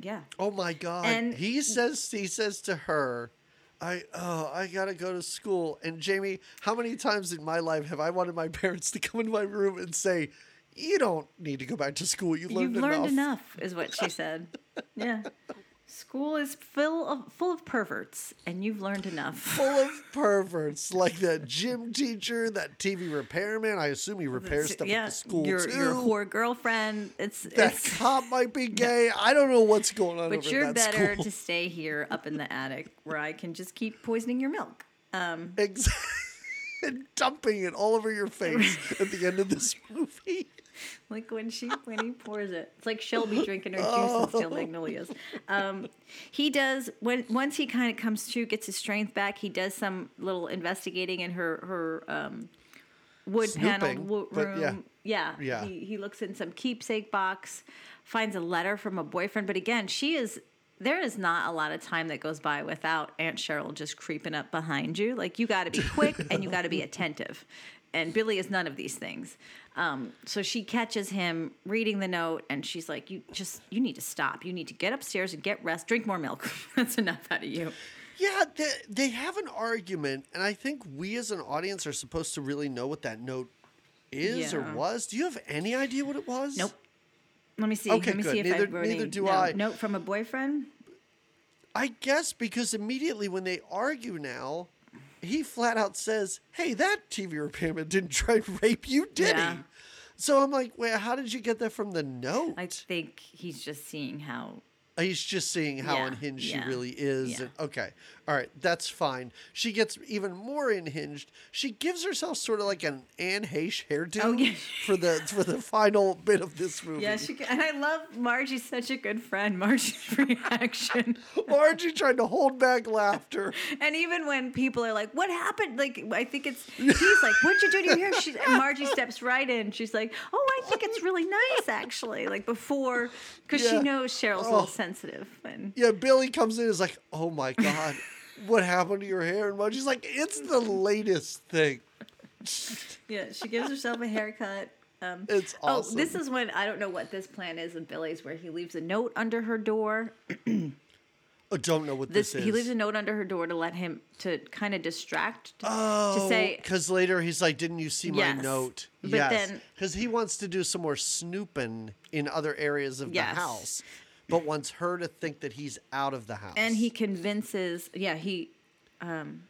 yeah. Oh my god! And- he says he says to her, "I oh I gotta go to school." And Jamie, how many times in my life have I wanted my parents to come into my room and say, "You don't need to go back to school. You learned You've learned enough." enough, is what she said. yeah. School is full of full of perverts, and you've learned enough. Full of perverts, like that gym teacher, that TV repairman. I assume he repairs stuff yeah, at the school your too. your whore girlfriend. It's that it's. cop might be gay. I don't know what's going on But over you're better school. to stay here up in the attic where I can just keep poisoning your milk. Um, Exactly. and dumping it all over your face at the end of this movie. Like when she when he pours it, it's like Shelby drinking her juice Oh. and Steel Magnolias. Um, he does when once he kind of comes to, gets his strength back. He does some little investigating in her her um, wood paneled room. yeah. yeah, Yeah. He, he looks in some keepsake box, finds a letter from a boyfriend. But again, she is. There is not a lot of time that goes by without Aunt Cheryl just creeping up behind you. Like you got to be quick and you got to be attentive. And Billy is none of these things. Um, so she catches him reading the note, and she's like, "You just you need to stop. You need to get upstairs and get rest. Drink more milk. That's enough out of you." Yeah, they, they have an argument, and I think we as an audience are supposed to really know what that note is or was. Do you have any idea what it was? Nope. Let me see. Okay, Let me good. see if Neither- I wrote neither do no, I. Note from a boyfriend. I guess because immediately when they argue now, he flat out says, Hey, that TV repairman didn't try and rape you, did Yeah. he? So I'm like, Wait, how did you get that from the note? I think he's just seeing how He's just seeing how Yeah, unhinged yeah, she really is. yeah. And, okay, all right, that's fine. She gets even more unhinged. She gives herself sort of like an Anne Heche hairdo Oh, for the for the final bit of this movie. Yeah, she, and I love Margie's such a good friend. Margie's reaction. Margie trying to hold back laughter. And even when people are like, "What happened?" Like, I think it's he's like, "What'd you do to your hair?" She, and Margie steps right in. She's like, "Oh, I think it's really nice, actually." Like before, because she knows Cheryl's Oh. little sensitive. And Yeah, Billy comes in and is like, "Oh my god, what happened to your hair?" And Margie's like, "It's the latest thing." yeah, she gives herself a haircut. Um, It's awesome. Oh, this is when I don't know what this plan is of Billy's, where he leaves a note under her door. I don't know what This, this, is. he leaves a note under her door to let him to kind of distract oh, to say because later he's like, "Didn't you see my Yes. note?" But yes, then- because he wants to do some more snooping in other areas of Yes. the house, but wants her to think that he's out of the house. and he convinces yeah he um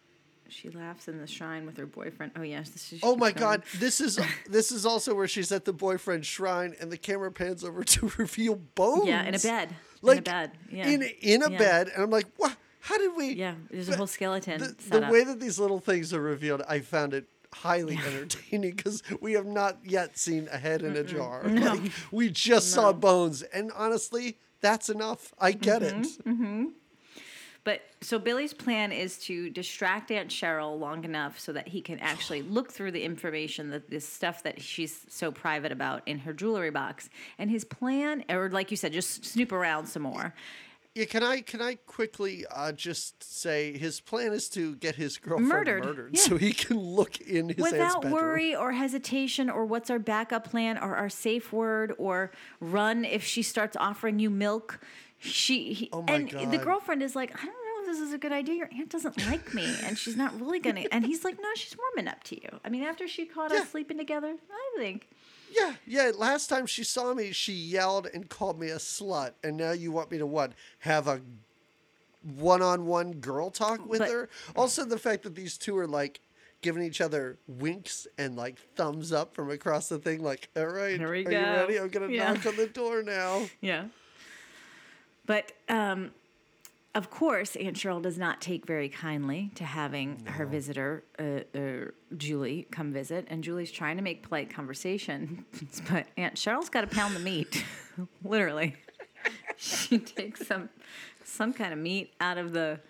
she laughs in the shrine with her boyfriend oh yes this is Oh my god, this is this is also where she's at the boyfriend's shrine and the camera pans over to reveal bones. yeah in a bed Like in a bed yeah in in a Yeah. bed and I'm like, "What? How did we yeah there's a whole skeleton the, the way that these little things are revealed, I found it highly entertaining because we have not yet seen a head in a jar. Like, we just saw bones, and honestly, that's enough. I get Mm-hmm. it. But so Billy's plan is to distract Aunt Cheryl long enough so that he can actually look through the information that this stuff that she's so private about in her jewelry box. And his plan, or like you said, just snoop around some more. Yeah, can I can I quickly uh, just say his plan is to get his girlfriend Murdered, murdered, yeah. so he can look in his Without worry or hesitation, or what's our backup plan, or our safe word, or run if she starts offering you milk. She he, Oh my and the girlfriend is like, I don't know if this is a good idea. Your aunt doesn't like me, and she's not really gonna. And he's like, No, she's warming up to you. I mean, after she caught Yeah. us sleeping together, I think. Yeah, yeah. Last time she saw me, she yelled and called me a slut, and now you want me to what? Have a one-on-one girl talk with But- her? Also, the fact that these two are like giving each other winks and like thumbs up from across the thing, like, all right, Here we are go." you ready? I'm gonna Yeah. knock on the door now. Yeah. But um, of course, Aunt Cheryl does not take very kindly to having her visitor, uh, uh, Julie, come visit. And Julie's trying to make polite conversation, but Aunt Cheryl's got to pound the meat, literally. she takes some some kind of meat out of the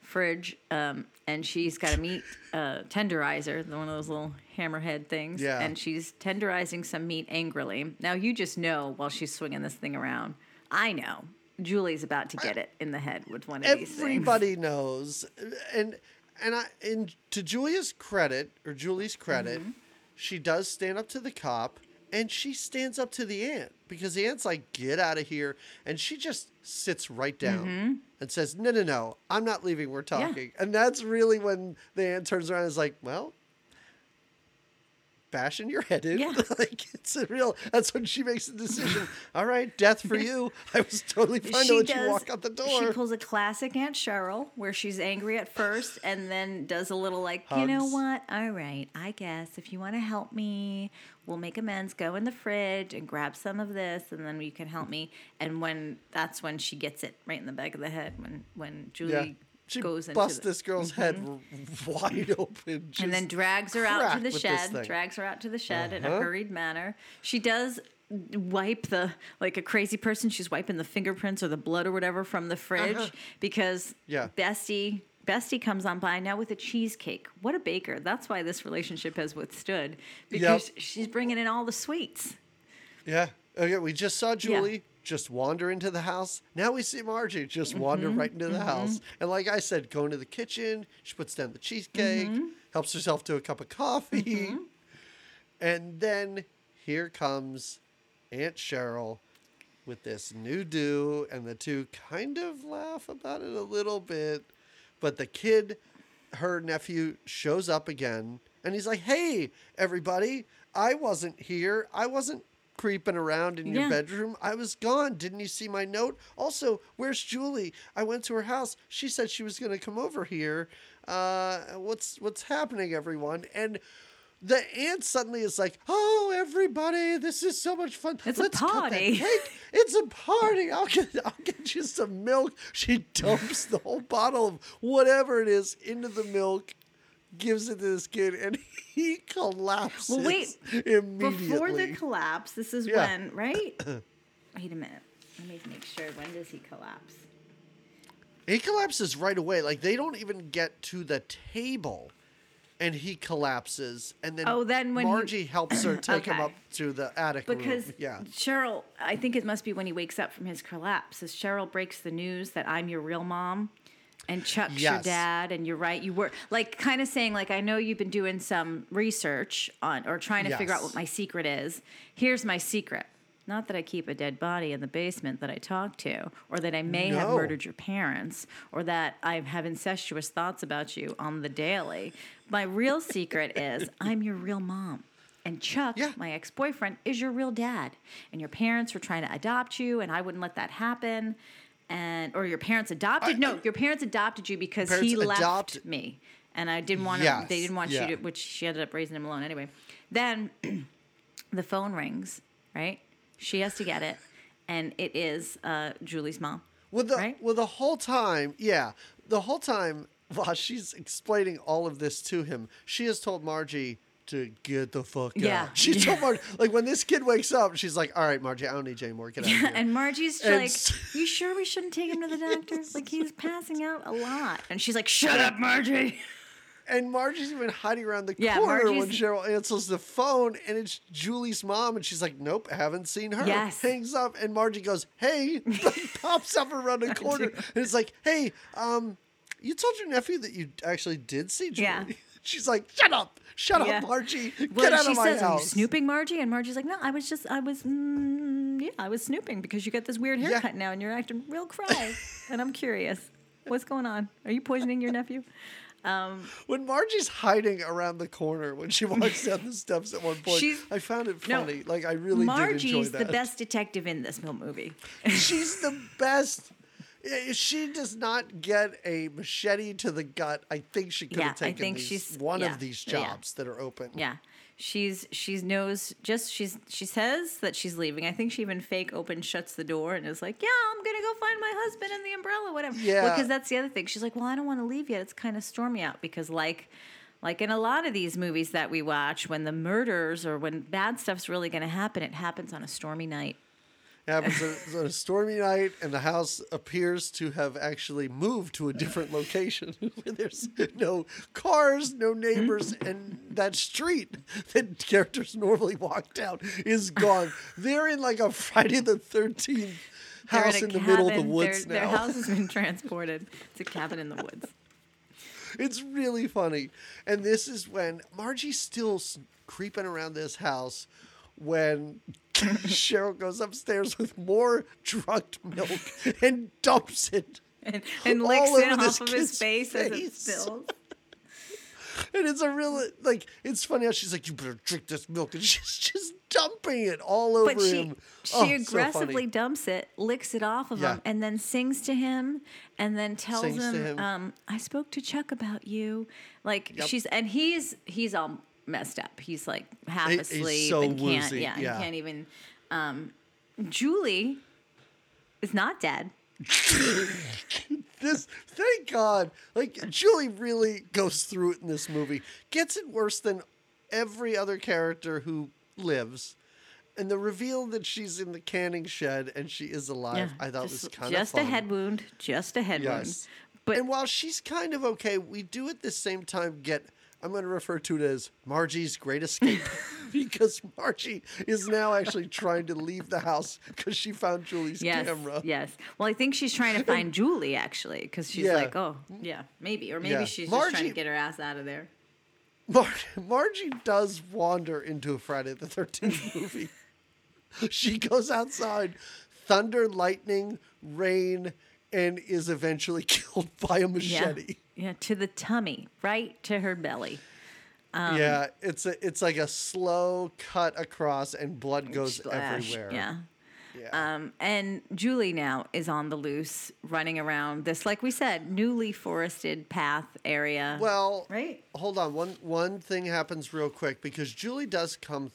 fridge, um, and she's got a meat uh, tenderizer, one of those little hammerhead things. Yeah. And she's tenderizing some meat angrily. Now you just know while she's swinging this thing around. I know Julie's about to get it in the head with one of these things. Everybody knows, and and I and to Julia's credit or Julie's credit, Mm-hmm. she does stand up to the cop, and she stands up to the aunt because the aunt's like, "Get out of here," and she just sits right down and says, "No, no, no, I'm not leaving. We're Mm-hmm. Yeah. talking." And that's really when the aunt turns around and is like, "Well." Bashing your head in, Yeah. like it's a real. That's when she makes the decision. All right, death for you. I was totally fine to let does. you walk out the door. She pulls a classic Aunt Cheryl, where she's angry at first, and then does a little like, you know what? All right, I guess if you want to help me, we'll make amends. Go in the fridge and grab some of this, and then you can help me. And when that's when she gets it right in the back of the head. When when Julie Yeah. She goes busts the, Mm-hmm. this girl's head wide open. and then drags her out to the shed drags her out to the shed in a Uh-huh. hurried manner she does wipe the like a crazy person she's wiping the fingerprints or the blood or whatever from the fridge because Uh-huh. Yeah. bestie bestie comes on by now with a cheesecake what a baker that's why this relationship has withstood because she's bringing in all the sweets Yeah. Okay, we just saw Julie just wander into the house. Now we see Margie just wander Mm-hmm. right into the house. And like I said, go into the kitchen. She puts down the cheesecake, Mm-hmm. helps herself to a cup of coffee. And then here comes Aunt Cheryl with this new do, and the two kind of laugh about it a little bit. But the kid, her nephew, shows up again, and he's like, "Hey, everybody! I wasn't here. I wasn't creeping around in your bedroom. I was gone. Didn't you see my note? Also, where's Julie? I went to her house. She said she was going to come over here. Uh, what's what's happening, everyone?" And the aunt suddenly is like, "Oh, everybody, this is so much fun! It's a Let's that party." It's a party. I'll get, I'll get you some milk." She dumps the whole bottle of whatever it is into the milk, gives it to this kid, and he collapses. Well, wait. immediately. Before the collapse, this is Yeah. when, right? Wait a minute. Let me make sure. When does he collapse? He collapses right away. Like they don't even get to the table, and he collapses. And then Oh, then when he- Margie helps her take him up to the attic Because room. Yeah, Cheryl, I think it must be when he wakes up from his collapse. As Cheryl breaks the news that I'm your real mom, and Chuck's your dad, and you're right, you were like kind of saying like I know you've been doing some research on or trying to figure out what my secret is. Here's my secret. Not that I keep a dead body in the basement that I talk to, or that I may have murdered your parents, or that I have incestuous thoughts about you on the daily. My real secret is I'm your real mom. And Chuck, Yeah. my ex boyfriend, is your real dad. And your parents were trying to adopt you, and I wouldn't let that happen. And or your parents adopted? no, your parents adopted you because he left adopt- me, and I didn't want to. Yes, They didn't want yeah. you to, which she ended up raising him alone anyway. Then the phone rings, right? She has to get it, and it is uh, Julie's mom. well, the right? well the whole time, yeah, the whole time while she's explaining all of this to him, she has told Margie to get the fuck Yeah. out. She told Margie like when this kid wakes up, she's like, "All right, Margie, I don't need you anymore. Get out of here." And Margie's And like, "You sure we shouldn't take him to the doctor? like he's passing out a lot." And she's like, "Shut up, Margie." And Margie's even hiding around the Yeah, corner when Cheryl answers the phone, and it's Julie's mom, and she's like, "Nope, haven't seen her." Yes. Hangs up, and Margie goes, "Hey," pops up around the corner, and it's like, "Hey, um, you told your nephew that you actually did see Julie." Yeah. She's like, "Shut up, shut Yeah. up, Margie, Well, get out she of my says, "Are you house." snooping, Margie?" And Margie's like, "No, I was just, I was, mm, yeah, I was snooping because you got this weird Yeah. haircut now, and you're acting real cry, and I'm curious, what's going on? Are you poisoning your nephew?" When Margie's hiding around the corner when she walks down the steps at one point, I found it No, funny. like I really did Margie's enjoy the best detective in this movie. She's the best. If she does not get a machete to the gut, I think she could Yeah, have I taken think these- she's- one yeah, of these yeah. jobs that are open. Yeah. She's she's knows just she's she says that she's leaving. I think she even fake open shuts the door and is like, "Yeah, I'm gonna go find my husband and the umbrella, whatever." Yeah. because that's the other thing. She's like, "Well, I don't want to leave yet. It's kind of stormy out because like." Like in a lot of these movies that we watch, when the murders or when bad stuff's really going to happen, it happens on a stormy night. It happens on- on a stormy night, and the house appears to have actually moved to a different location. where There's no cars, no neighbors, and that street that characters normally walk down is gone. They're in like a Friday the 13th house in, the middle of the woods their, now. Their house has been transported. to cabin in the woods. It's really funny. And this is when Margie's still creeping around this house when Cheryl goes upstairs with more drugged milk and dumps it. And, and licks it off of his kid's face, as it spills. And it's a real, like, it's funny how she's like, you better drink this milk. And she's just dumping it all over But she him. she Oh, so aggressively dumps it, licks it off of Yeah. him, and then sings to him, and then tells him, him. Um, "I spoke to Chuck about you." Like Yep. she's and he's he's all messed up. He's like half He- asleep so and can't woozy, yeah, yeah. he can't even. Um, Julie is not dead. this thank god like julie really goes through it in this movie gets it worse than every other character who lives and the reveal that she's in the canning shed and she is alive i thought just, was kind of just a head wound, just a head wound. But and while she's kind of okay we do at the same time get i'm going to refer to it as margie's great escape because margie is now actually trying to leave the house because she found julie's yes, camera yes. Well, I think she's trying to find Julie actually, because she's Yeah. like, oh, yeah, maybe, or maybe Yeah. she's just trying to get her ass out of there. Mar- Margie does wander into a Friday the 13th movie. she goes outside, thunder, lightning, rain, and is eventually killed by a machete. Yeah, to the tummy, right to her belly. Um, Yeah, it's a it's like a slow cut across and blood goes Splash, everywhere. Yeah. Yeah. Um, and Julie now is on the loose, running around this, like we said, newly forested path area. well, right? hold on. One one thing happens real quick because Julie does come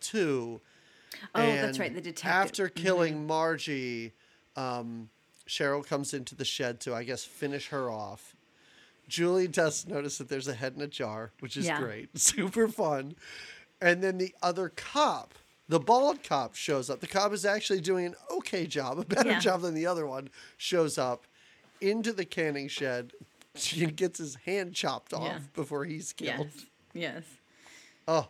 to. Oh, that's right, the detective. After killing Margie, um, Cheryl comes into the shed to, I guess, finish her off. Julie does notice that there's a head in a jar, which is Yeah. great, super fun. And then the other cop, the bald cop, shows up. The cop is actually doing an okay job, a better Yeah. job than the other one. Shows up into the canning shed. She gets his hand chopped off Yeah. before he's killed. Yes. Yes. Oh,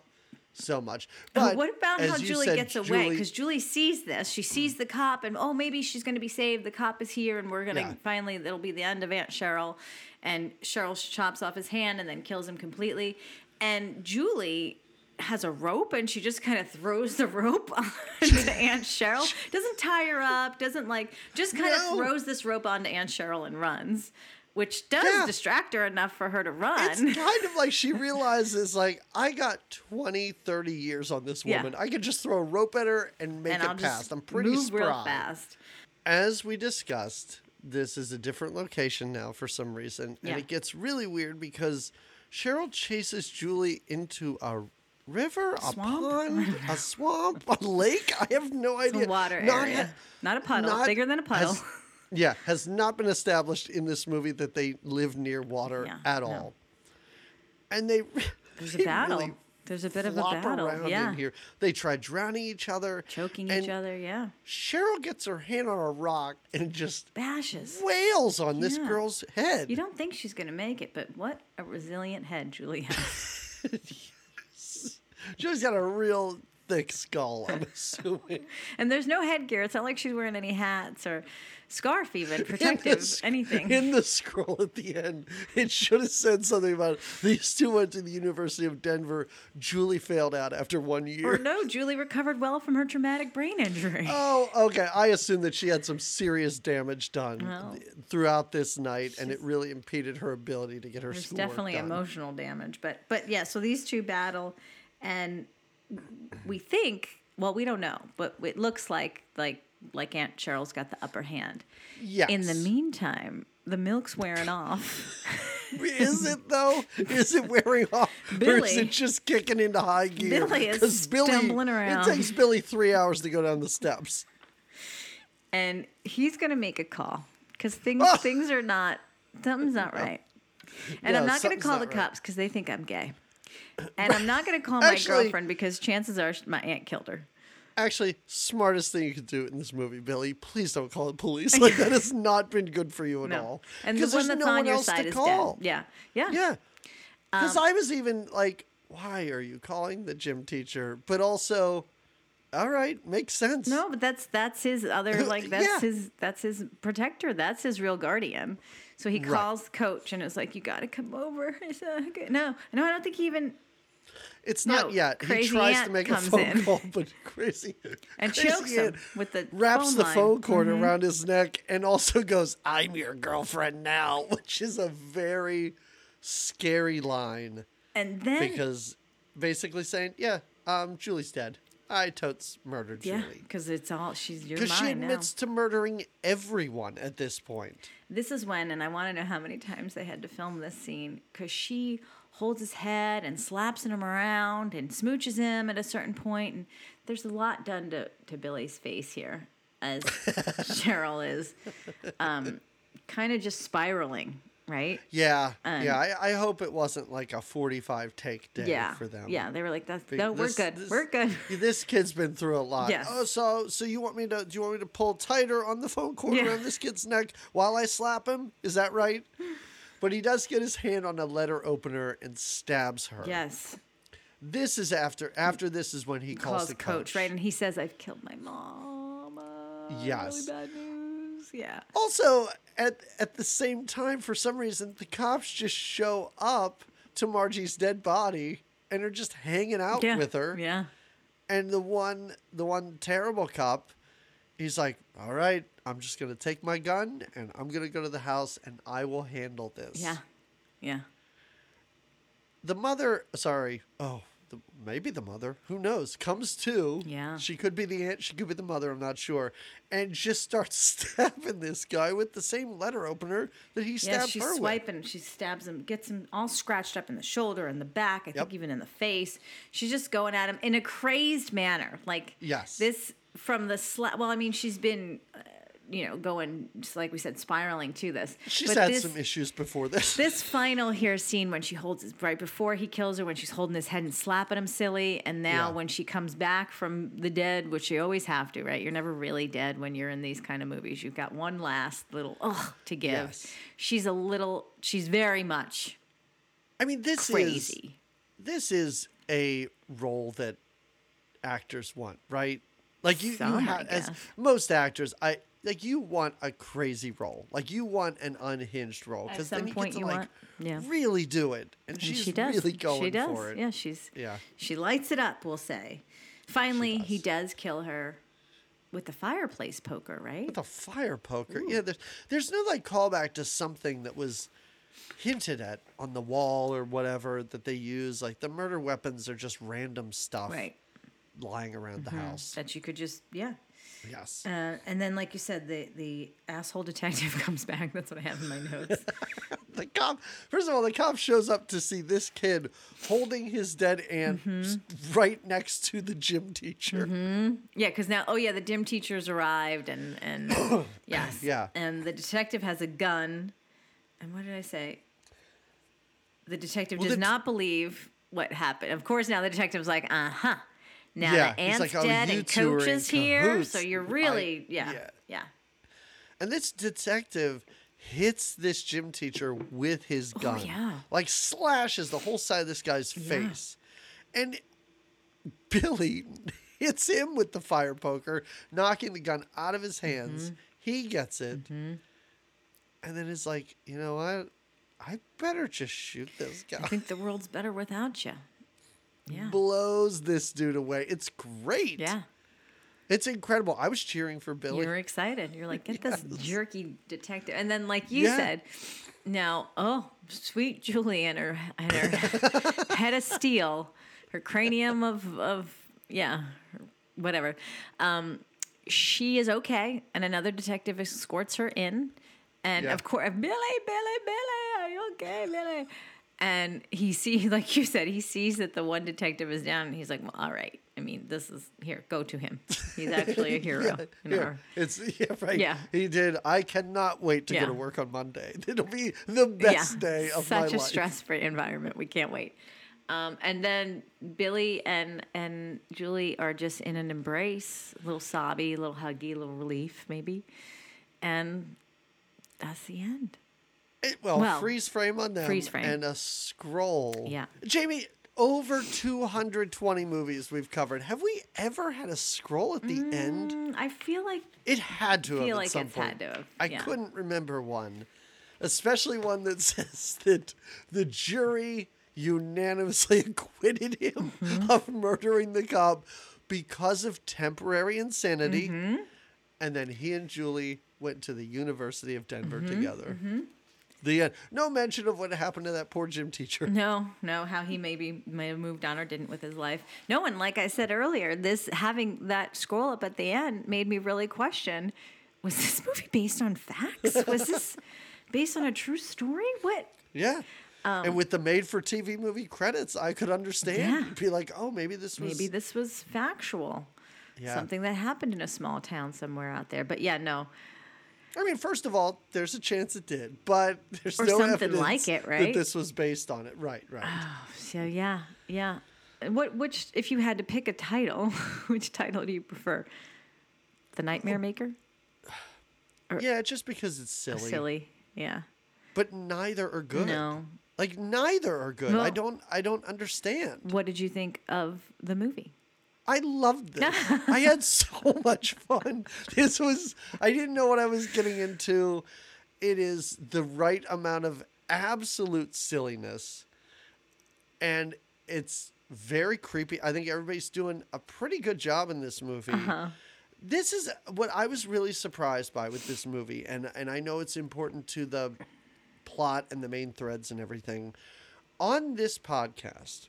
so much. But what about how Julie said, gets away? Julie- Because Julie sees this. She sees the cop, and oh, maybe she's going to be saved. The cop is here, and we're going to Yeah. finally, it'll be the end of Aunt Cheryl. And Cheryl chops off his hand and then kills him completely. And Julie has a rope, and she just kind of throws the rope onto Aunt Cheryl. Doesn't tie her up, doesn't like, just kind No. of throws this rope onto Aunt Cheryl and runs. Which does Yeah. distract her enough for her to run. It's kind of like she realizes, like, I got 20, 30 years on this Yeah. woman. I could just throw a rope at her and make and it I'll past. I'm pretty move spry. real fast. As we discussed, this is a different location now for some reason. Yeah. And it gets really weird because Cheryl chases Julie into a river, a Swamp? pond, a swamp, a lake. I have no idea. It's a water Not area. ha- not a puddle. bigger than a puddle. has- yeah, has not been established in this movie that they live near water Yeah, at no. all. And they There's a battle. really There's a bit of a battle. around Yeah. in here. They try drowning each other, Choking each other. Yeah. Cheryl gets her hand on a rock and just Bashes. wails on this Yeah. girl's head. You don't think she's going to make it, but what a resilient head Julie has. Julie's got a real thick skull, I'm assuming. and there's no headgear. It's not like she's wearing any hats or scarf, even the protective, anything. In the scroll at the end, it should have said something about these two went to the University of Denver. Julie failed out after one year. or no, Julie recovered well from her traumatic brain injury. Oh, okay. I assume that she had some serious damage done Well, throughout this night, and it really impeded her ability to get her There's definitely done. emotional damage, but but yeah. So these two battle, and we think. Well, we don't know, but it looks like like like Aunt Cheryl's got the upper hand. Yes. In the meantime, the milk's wearing off. is it though? Is it wearing off, or is Billy- it just kicking into high gear? Billy is Billy, stumbling around. It takes Billy three hours to go down the steps. and he's gonna make a call because things Oh. things are not something's not right. And I'm not gonna call the right. cops because they think I'm gay. And I'm not gonna call my Actually- girlfriend because chances are my aunt killed her. Actually, smartest thing you could do in this movie, Billy. Please don't call the police. Like that has not been good for you at No, all. and the one there's that's no on one your else to side is call. dead. Yeah, yeah, Yeah. Because Um, I was even like, why are you calling the gym teacher? But also, all right, makes sense. No, but that's that's his other like that's Yeah. his that's his protector. That's his real guardian. So he Right. calls the coach and it's like, "You got to come over." I said, okay. No, no, I don't think he even. It's No, not yet. He tries to make a phone in. call, but crazy And crazy chokes him with the wraps phone the line. Mm-hmm. phone cord around his neck and also goes, "I'm your girlfriend now," which is a very scary line And then because basically saying, "Yeah, um, Julie's dead. I totes murdered yeah, Julie." because it's all she's your Because she mine now. admits to murdering everyone at this point. This is when, and I want to know how many times they had to film this scene because she holds his head and slaps him around and smooches him at a certain point, and there's a lot done to to Billy's face here as Cheryl is um, kind of just spiraling, right? Yeah, Um, yeah. I, I hope it wasn't like a forty-five take day Yeah, for them. yeah. They were like, "That's no, we're good, this- we're good." This kid's been through a lot. Yes. Oh, so so you want me to? Do you want me to pull tighter on the phone cord Yeah. around this kid's neck while I slap him? Is that right? But he does get his hand on a letter opener and stabs her. Yes, This is after. After this is when he calls, calls the coach, right? And he says, "I've killed my mom." Uh, Yes. really bad news. Yeah. Also, at at the same time, for some reason, the cops just show up to Margie's dead body and are just hanging out Yeah. with her. Yeah. And the one, the one terrible cop, he's like, "All right, I'm just gonna take my gun and I'm gonna go to the house and I will handle this." Yeah. Yeah. The mother, sorry, oh, the, maybe the mother, who knows, comes to. Yeah. She could be the aunt, she could be the mother, I'm not sure. And just starts stabbing this guy with the same letter opener that he Yeah, stabbed she's her with. swiping. She stabs him, gets him all scratched up in the shoulder and the back. I think even in the face. She's just going at him in a crazed manner. Like Yes. this from the slap. Well, I mean, she's been, uh, you know, going just like we said, spiraling to this. She's But had this, some issues before this. This final here scene when she holds his right before he kills her, when she's holding his head and slapping him silly, and now Yeah. when she comes back from the dead, which you always have to, right? You're never really dead when you're in these kind of movies. You've got one last little ugh to give. Yes. She's a little. She's very much I mean, this is this is a role that actors want, right? Like you, Some, you have as most actors, I like you want a crazy role, like you want an unhinged role, because then you get to you like want- yeah. really do it, and, And she's she does. really going she does. for it. Yeah, she's Yeah. She lights it up. We'll say. Finally, he does. does kill her with the fireplace poker, right? With a fire poker, yeah. There's there's no like callback to something that was hinted at on the wall or whatever that they use. Like the murder weapons are just random stuff right. lying around the mm-hmm. house. That you could just yeah. Yes. Uh, and then, like you said, the the asshole detective comes back. That's what I have in my notes. The cop, first of all, the cop shows up to see this kid holding his dead aunt Mm-hmm. right next to the gym teacher. yeah, because now, oh yeah, the gym teacher's arrived, and and yes, Yeah. and the detective has a gun. And what did I say? The detective Well, does the- not believe what happened. Of course, now the detective's like, uh huh. Now Yeah, the he's aunt's like, "Oh, dead you and coach is here, so you're I- really, yeah, yeah. yeah. And this detective hits this gym teacher with his gun. Oh, yeah. Like slashes the whole side of this guy's face. And Billy hits him with the fire poker, knocking the gun out of his hands. Mm-hmm. He gets it. And then is like, you know what? I better just shoot this guy. I think the world's better without you. Yeah, blows this dude away. It's great. yeah. It's incredible. I was cheering for Billy. You're excited. You're like, get this jerky detective. And then, like you Yeah. said, now, oh, sweet Julie and her and her head of steel, her cranium of of yeah, whatever. Um, she is okay, and another detective escorts her in, and Yeah. of course, Billy, Billy, Billy, are you okay, Billy? And he sees, like you said, he sees that the one detective is down, and he's like, "Well, all right. I mean, this is here. Go to him. He's actually a hero." yeah, yeah. our- It's yeah, right. Yeah. He did. I cannot wait to Yeah. go to work on Monday. It'll be the best day of my life. such my a life. stress-free environment. We can't wait. Um, and then Billy and and Julie are just in an embrace, a little sobby, a little huggy, a little relief, maybe. And that's the end. It- well, Well, freeze frame on them freeze frame. and a scroll. Yeah. Jamie, over 220 movies we've covered. Have we ever had a scroll at the end? Mm, I feel like It had to have feel at like some it's point. had to have, I couldn't remember one, especially one that says that the jury unanimously acquitted him Mm-hmm. of murdering the cop because of temporary insanity. Mm-hmm. And then he and Julie went to the University of Denver Mm-hmm. together. The end. No mention of what happened to that poor gym teacher. no, no, how he maybe may have moved on or didn't with his life. No, and like I said earlier, this having that scroll up at the end made me really question: Was this movie based on facts? Was this based on a true story? What? Yeah. and with the made for TV movie credits, I could understand. Um, Yeah. Be like, oh, maybe this was. Maybe this was factual. Yeah. Something that happened in a small town somewhere out there. But yeah, no. I mean, first of all, there's a chance it did, but there's Or no something evidence like it, that right? this was based on it. Right, right. Oh, So yeah, yeah. What which if you had to pick a title, which title do you prefer? The Nightmare Maker? yeah, just because it's silly. Silly. Yeah. But neither are good. No. Like neither are good. I don't I don't understand. What did you think of the movie? I loved this. I had so much fun. This was I didn't know what I was getting into. It is the right amount of absolute silliness. And it's very creepy. I think everybody's doing a pretty good job in this movie. Uh-huh. This is what I was really surprised by with this movie and and I know it's important to the plot and the main threads and everything. On this podcast,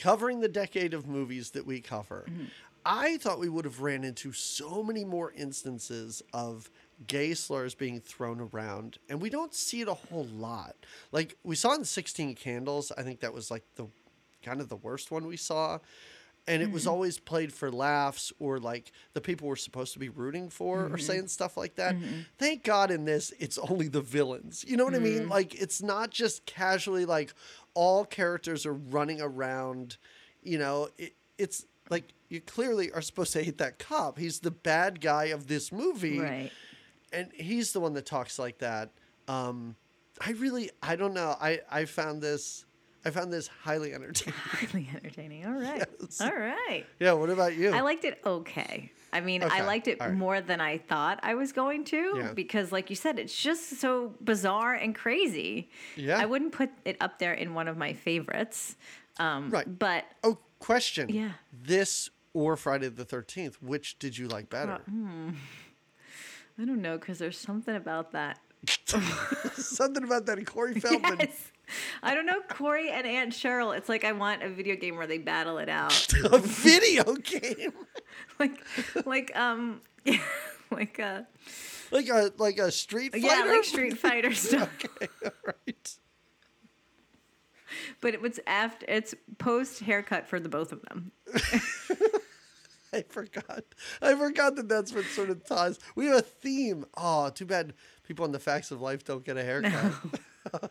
covering the decade of movies that we cover, Mm-hmm. I thought we would have ran into so many more instances of gay slurs being thrown around, and we don't see it a whole lot. Like we saw in Sixteen Candles, I think that was like the kind of the worst one we saw. And it was Mm-hmm. always played for laughs, or like the people were supposed to be rooting for, Mm-hmm. or saying stuff like that. Thank God in this, it's only the villains. You know what I mean? Mm. Like, it's not just casually like all characters are running around. You know, it, it's like you clearly are supposed to hate that cop. He's the bad guy of this movie Right. and he's the one that talks like that. Um, I really, I don't know. I I found this, I found this highly entertaining. Highly entertaining. All right. Yes. All right. yeah. What about you? I liked it okay. I mean, I liked it right. more than I thought I was going to Yeah. because, like you said, it's just so bizarre and crazy. Yeah. I wouldn't put it up there in one of my favorites. Um, Right. But oh, question. Yeah. This or Friday the Thirteenth, which did you like better? I don't know because there's something about that. Something about that Corey Feldman. Yes. I don't know, Corey and Aunt Cheryl. It's like I want a video game where they battle it out. A video game, like, like, um, like, uh, like a like a Street Fighter. yeah, like Street Fighter stuff. okay, all right. But it was after it's post haircut for the both of them. I forgot. I forgot that that's what sort of ties. We have a theme. Oh, too bad people on the facts of life don't get a haircut. No,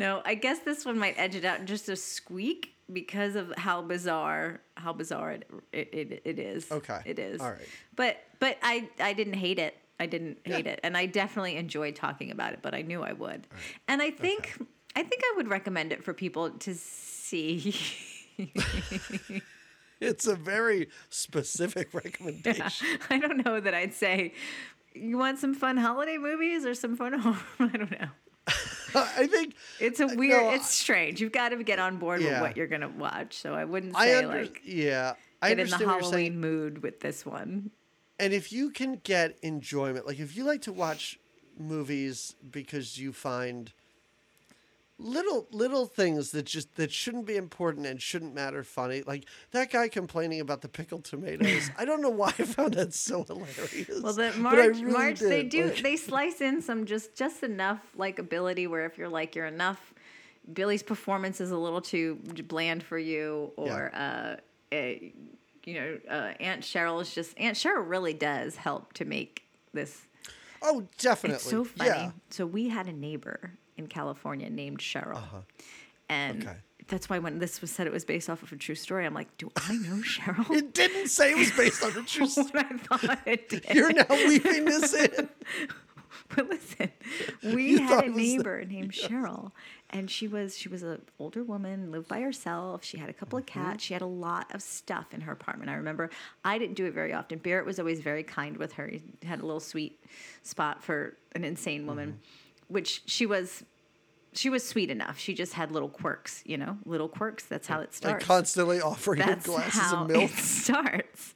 I guess this one might edge it out just a squeak because of how bizarre how bizarre it it, it, it is. Okay. It is. All right. But but I I didn't hate it. I didn't hate Yeah. it. And I definitely enjoyed talking about it, but I knew I would. And I think I think I would recommend it for people to see. It's a very specific recommendation. I don't know that I'd say you want some fun holiday movies or some fun horror. I don't know. I think It's a uh, weird. no, it's strange. You've got to get on board Yeah. with what you're gonna watch. So I wouldn't I say under, like yeah. I get in the understand what you're Halloween mood with this one. And if you can get enjoyment, like if you like to watch movies because you find little little things that just that shouldn't be important and shouldn't matter funny, like that guy complaining about the pickled tomatoes. I don't know why I found that so hilarious. Well, that Marge, really Marge, they do Like, they slice in some just just enough like ability where if you're like you're enough, Billy's performance is a little too bland for you, or uh, eh, you know, uh, Aunt Cheryl is just Aunt Cheryl really does help to make this. oh, definitely. It's so funny. Yeah. So we had a neighbor in California named Cheryl, and Uh-huh. Okay. that's why when this was said it was based off of a true story, I'm like, do I know Cheryl? It didn't say it was based on a true story. I thought it did. You're now weaving this in. But listen, we You had a it was the- neighbor named Cheryl, and she was she was an older woman, lived by herself. She had a couple of Mm-hmm. cats. She had a lot of stuff in her apartment. I remember I didn't do it very often. Barrett was always very kind with her. He had a little sweet spot for an insane woman, Mm-hmm. Which she was. She was sweet enough. She just had little quirks, you know, little quirks. That's how it starts. Like constantly offering her that's glasses of milk. it starts.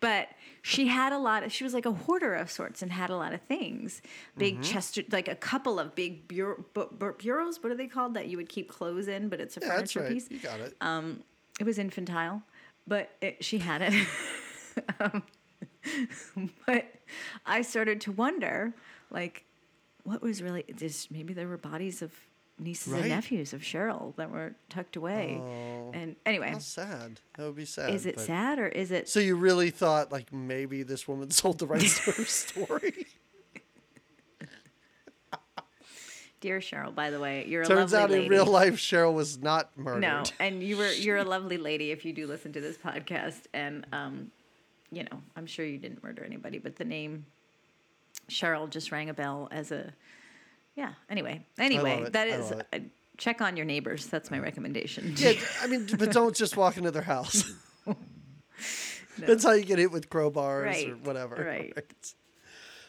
But she had a lot of. She was like a hoarder of sorts and had a lot of things. Big Mm-hmm. Chester, like a couple of big bureau, bu- bu- bureaus. What are they called? That you would keep clothes in, but it's a Yeah, furniture right. piece. You got it. It was infantile, but it, she had it. um, but I started to wonder, like, what was really just maybe there were bodies of nieces Right. and nephews of Cheryl that were tucked away. Oh. and anyway, How sad. That would be sad. is it sad or is it So you really thought like maybe this woman sold the rights to her story? Dear Cheryl, by the way, you're a Turns lovely out lady. in real life Cheryl was not murdered. No, and you were you're a lovely lady if you do listen to this podcast, and um, you know I'm sure you didn't murder anybody, but the name Cheryl just rang a bell as a yeah. Anyway, anyway, that is uh, check on your neighbors. That's my recommendation. Yeah, I mean, but don't just walk into their house. That's how you get hit with crowbars or whatever. right.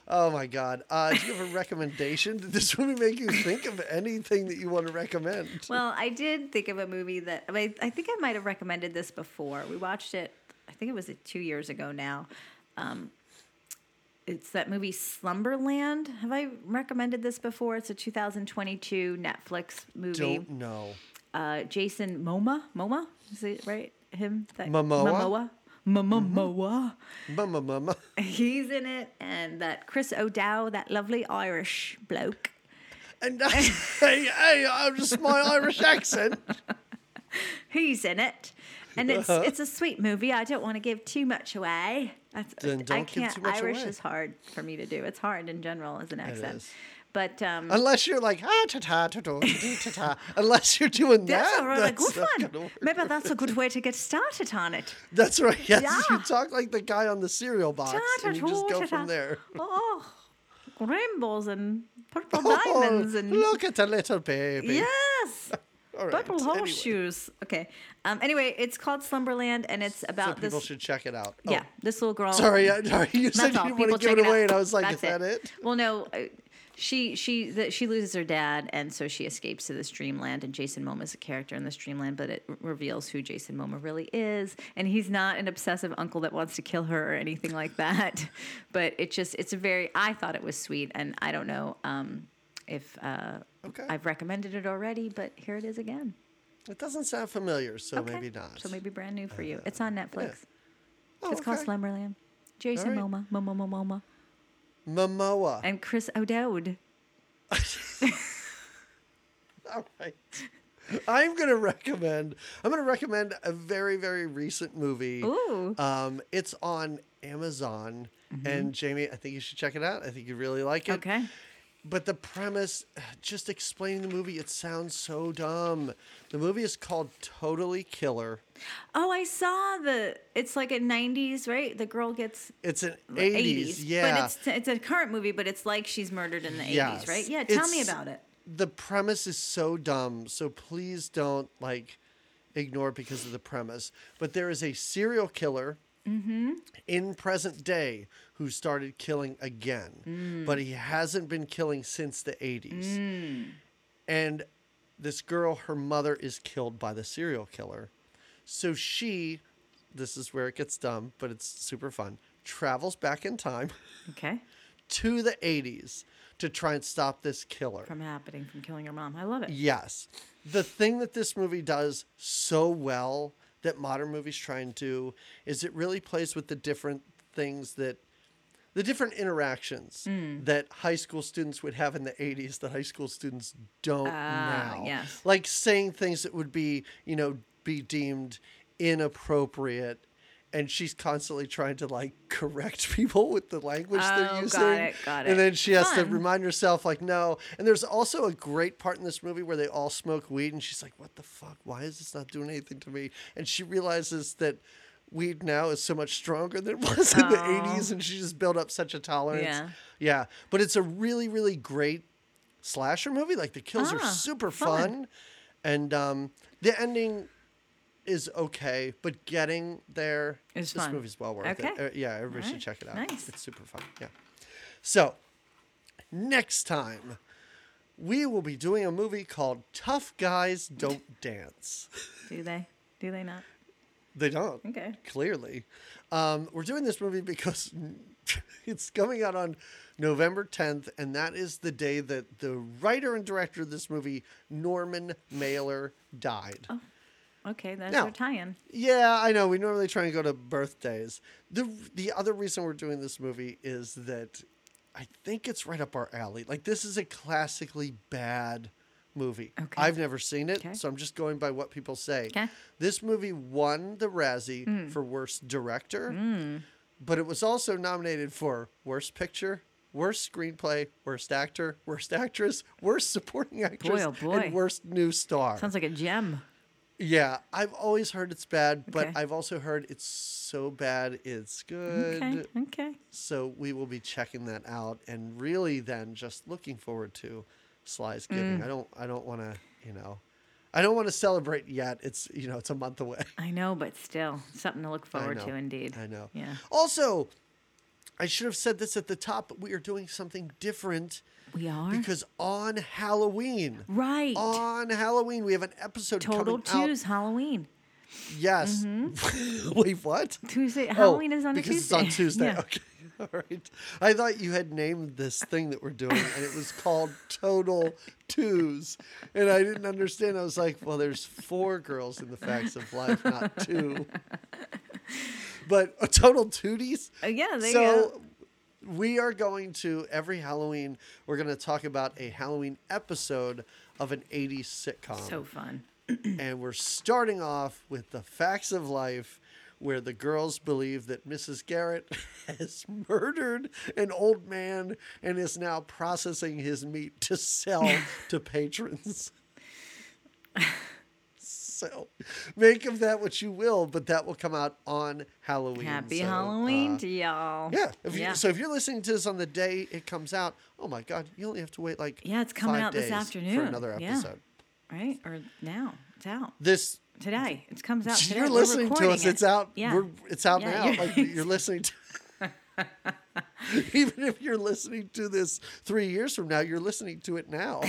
Oh my God. Uh, do you have a recommendation? Did this movie make you think of anything that you want to recommend? Well, I did think of a movie that I, mean, I think I might have recommended this before. We watched it. I think it was two years ago now. Um, it's that movie Slumberland. Have I recommended this before? It's a 2022 Netflix movie. Don't know. uh, Jason Moma. Moma is it right? Him that Momoa? Momoa. Momoa. Mama, mama. He's in it, and that Chris O'Dowd, that lovely Irish bloke. And hey, hey, I'm just my Irish accent. He's in it. And it's Uh-huh. it's a sweet movie. I don't want to give too much away. That's, Then I don't give can't. too much Irish away. is hard for me to do. It's hard in general as an accent. But um, Unless you're like ah ta ta ta ta ta ta. Unless you're doing that's that, a really that's good one. Maybe that's a good way to get started on it. That's right. Yes, you Yeah. talk like the guy on the cereal box, and you just go from there. Oh, rainbows and purple Oh, diamonds and look at the little baby. yes. All right. Purple anyway, horseshoes. Okay. Um. Anyway, it's called Slumberland, and it's So about people this. People should check it out. Oh, Yeah, this little girl. Sorry, I- sorry. You said you didn't want to give it away, out. and I was like, That's "Is that it?" Well, no. uh, She she the, she loses her dad, and so she escapes to this dreamland. And Jason Momoa is a character in this dreamland, but it reveals who Jason Momoa really is, and he's not an obsessive uncle that wants to kill her or anything like that. but it just it's a very I thought it was sweet, and I don't know um, if uh, Okay. I've recommended it already, but here it is again. It doesn't sound familiar, so Okay. maybe not. So maybe brand new for you. It's on Netflix. Oh, it's called okay. Slumberland. Jason right. Momoa, Momoa, Momoa, Momoa. and Chris O'Dowd. All right. I'm gonna recommend. I'm gonna recommend a very very recent movie. Ooh. Um, it's on Amazon, and Jamie, I think you should check it out. I think you'd really like it. Okay. But the premise, just explaining the movie, it sounds so dumb. The movie is called Totally Killer. Oh, I saw the. It's like a '90s, right? The girl gets It's an 80s, yeah. But it's it's a current movie, but it's like she's murdered in the Yes. '80s, right? Yeah. Tell me about it. the premise is so dumb, so please don't like ignore it because of the premise. But there is a serial killer Mm-hmm. in present day who started killing again, Mm. but he hasn't been killing since the 80s. Mm. And this girl, her mother is killed by the serial killer. So she, this is where it gets dumb, but it's super fun, travels back in time Okay. to the 80s to try and stop this killer. From happening, from killing her mom. I love it. Yes. The thing that this movie does so well that modern movies try and do is it really plays with the different things that the different interactions Hmm. that high school students would have in the 80s that high school students don't Ah, now. yes. Like saying things that would be, you know, be deemed inappropriate and she's constantly trying to like correct people with the language Oh, they're got using. it, got it. And then she has to remind herself like no. And there's also a great part in this movie where they all smoke weed and she's like, "What the fuck? Why is this not doing anything to me?" And she realizes that weed now is so much stronger than it was in the 80s and she just built up such a tolerance. Yeah. Yeah. But it's a really really great slasher movie. Like the kills are Ah, super fun. fun. And um the ending is okay, but getting there Is this fun. movie's well worth Okay. it. Uh, yeah, everybody should check it out. Nice. It's super fun. Yeah. So, next time we will be doing a movie called Tough Guys Don't Dance. Do they? Do they not? They don't. Okay. Clearly. Um, we're doing this movie because it's coming out on November 10th, and that is the day that the writer and director of this movie, Norman Mailer, died. Okay, that's Now- your tie-in. Yeah, I know. We normally try and go to birthdays. The the other reason we're doing this movie is that I think it's right up our alley. Like this is a classically bad movie. Okay. I've never seen it, Okay. so I'm just going by what people say. Okay. This movie won the Razzie hmm. for worst director, hmm. but it was also nominated for worst picture, worst screenplay, worst actor, worst actress, worst supporting actress, oh boy. and worst new star. Sounds like a gem. Yeah, I've always heard it's bad, but Okay. I've also heard it's so bad it's good. Okay. Okay. So we will be checking that out and really then just looking forward to Sly's Giving. Mm. I don't I don't want to, you know, I don't want to celebrate yet. It's, you know, it's a month away. I know, but still, something to look forward to, indeed. I know. Yeah. Also, I should have said this at the top, but we are doing something different We are. because on Halloween, right. on Halloween, we have an episode Total Twos Halloween. Yes. Wait, what? Tuesday. Oh, Halloween is on a because Tuesday. it's on Tuesday. Yeah. Okay. All right. I thought you had named this thing that we're doing, and it was called Total Twos. And I didn't understand. I was like, well, there's four girls in the Facts of Life, not two. But uh, Total Tooties? Uh, yeah, so go. We are going to, every Halloween, we're going to talk about a Halloween episode of an 80s sitcom So fun. and we're starting off with the facts of life where the girls believe that Mrs. Garrett has murdered an old man and is now processing his meat to sell to patrons. So make of that what you will, but that will come out on Halloween. Happy So, Halloween uh, to y'all. yeah. If you. So if you're listening to this on the day it comes out, oh my God, you only have to wait like Yeah, it's coming five out this afternoon. for another Yeah. episode. right? Or now. It's out. This Today. It comes out today. You're listening to us. it. It's out. Yeah. We're, it's out Yeah, now. you're- Like you're listening to. Even if you're listening to this three years from now, you're listening to it now.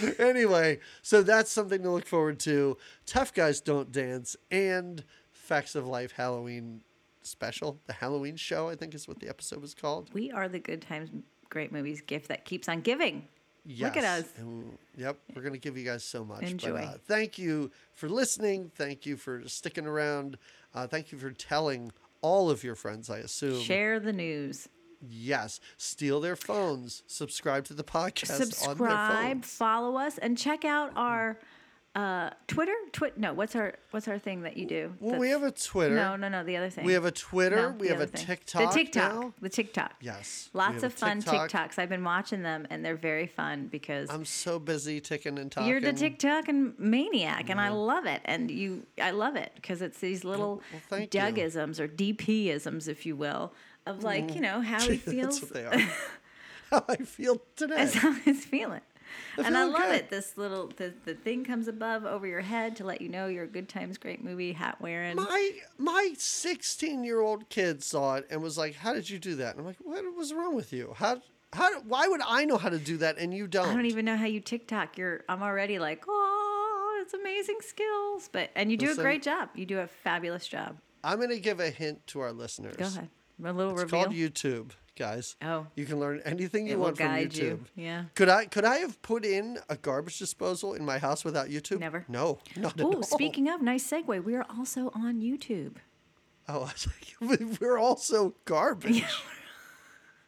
anyway, so that's something to look forward to. Tough Guys Don't Dance and Facts of Life Halloween special. The Halloween show, I think is what the episode was called. We are the Good Times Great Movies gift that keeps on giving. Yes. Look at us. And, yep, we're going to give you guys so much. Enjoy. But, uh, thank you for listening. Thank you for sticking around. Uh, thank you for telling all of your friends, I assume. Share the news. Yes. Steal their phones. Subscribe to the podcast on their Subscribe, follow us, and check out our uh, Twitter. Twit no, what's our what's our thing that you do? Well, we have a Twitter. No, no, no. The other thing. We have a Twitter. No, we have a thing. TikTok. The TikTok. now. The TikTok. Yes. Lots of fun TikTok. TikToks. I've been watching them, and they're very fun because I'm so busy ticking and talking. you're the TikTok and maniac, and I love it. And you, I love it because it's these little well, you. Dougisms or DP-isms, if you will, of mm-hmm. like you know how he That's feels. what they are. How I feel today. That's how he's feeling. and I love good. it. This little the, the thing comes above over your head to let you know you're a good times great movie hat wearing. My my 16 year old kid saw it and was like, "How did you do that?" And I'm like, "What was wrong with you? How how why would I know how to do that and you don't?" I don't even know how you TikTok. You're I'm already like, oh, it's amazing skills. But and you do Listen. a great job. You do a fabulous job. I'm gonna give a hint to our listeners. Go ahead. A little It's reveal. called YouTube, guys. Oh. You can learn anything you It will want from guide YouTube. you. Yeah. Could I could I have put in a garbage disposal in my house without YouTube? Never. No, not at Oh, all. speaking of, nice segue. We are also on YouTube. Oh, I was like, we're also garbage.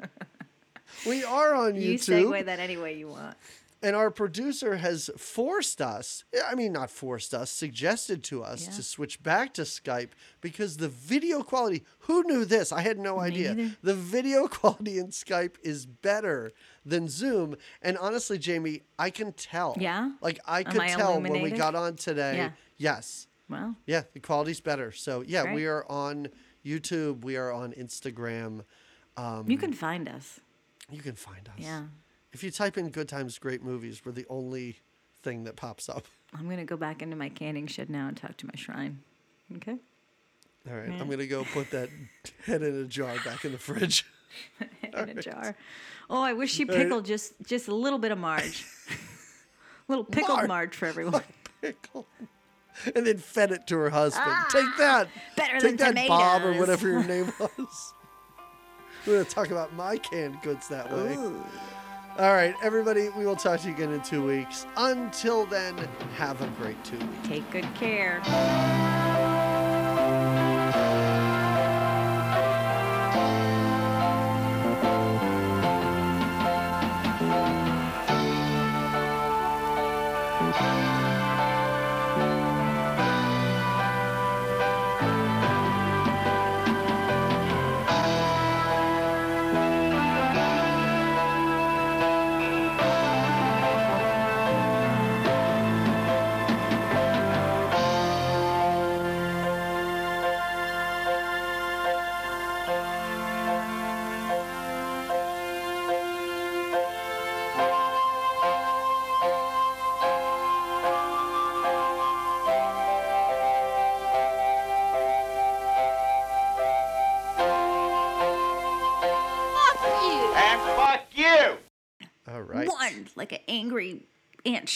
we are on You YouTube. You segue that any way you want. And our producer has forced us, I mean, not forced us, suggested to us Yeah. to switch back to Skype because the video quality, who knew this? I had no idea. neither. The video quality in Skype is better than Zoom. And honestly, Jamie, I can tell. Yeah? Like, I could I tell when we got on today. Yeah. Yes. Well, Yeah, the quality's better. So, yeah, we are on YouTube, we are on Instagram. Um, you can find us. You can find us. Yeah. If you type in Good Times, Great Movies, we're the only thing that pops up. I'm gonna go back into my canning shed now and talk to my shrine. Okay. All right, Yeah. I'm gonna go put that head in a jar back in the fridge. in a jar. Oh, I wish she right. pickled just just a little bit of Marge. little pickled Marge. Marge for everyone. Pickle. And then fed it to her husband. Take that. Ah, better Take than that, Bob, or whatever your name was. We're gonna talk about my canned goods that way. All right, everybody. We will talk to you again in two weeks. Until then, have a great two weeks. Take good care.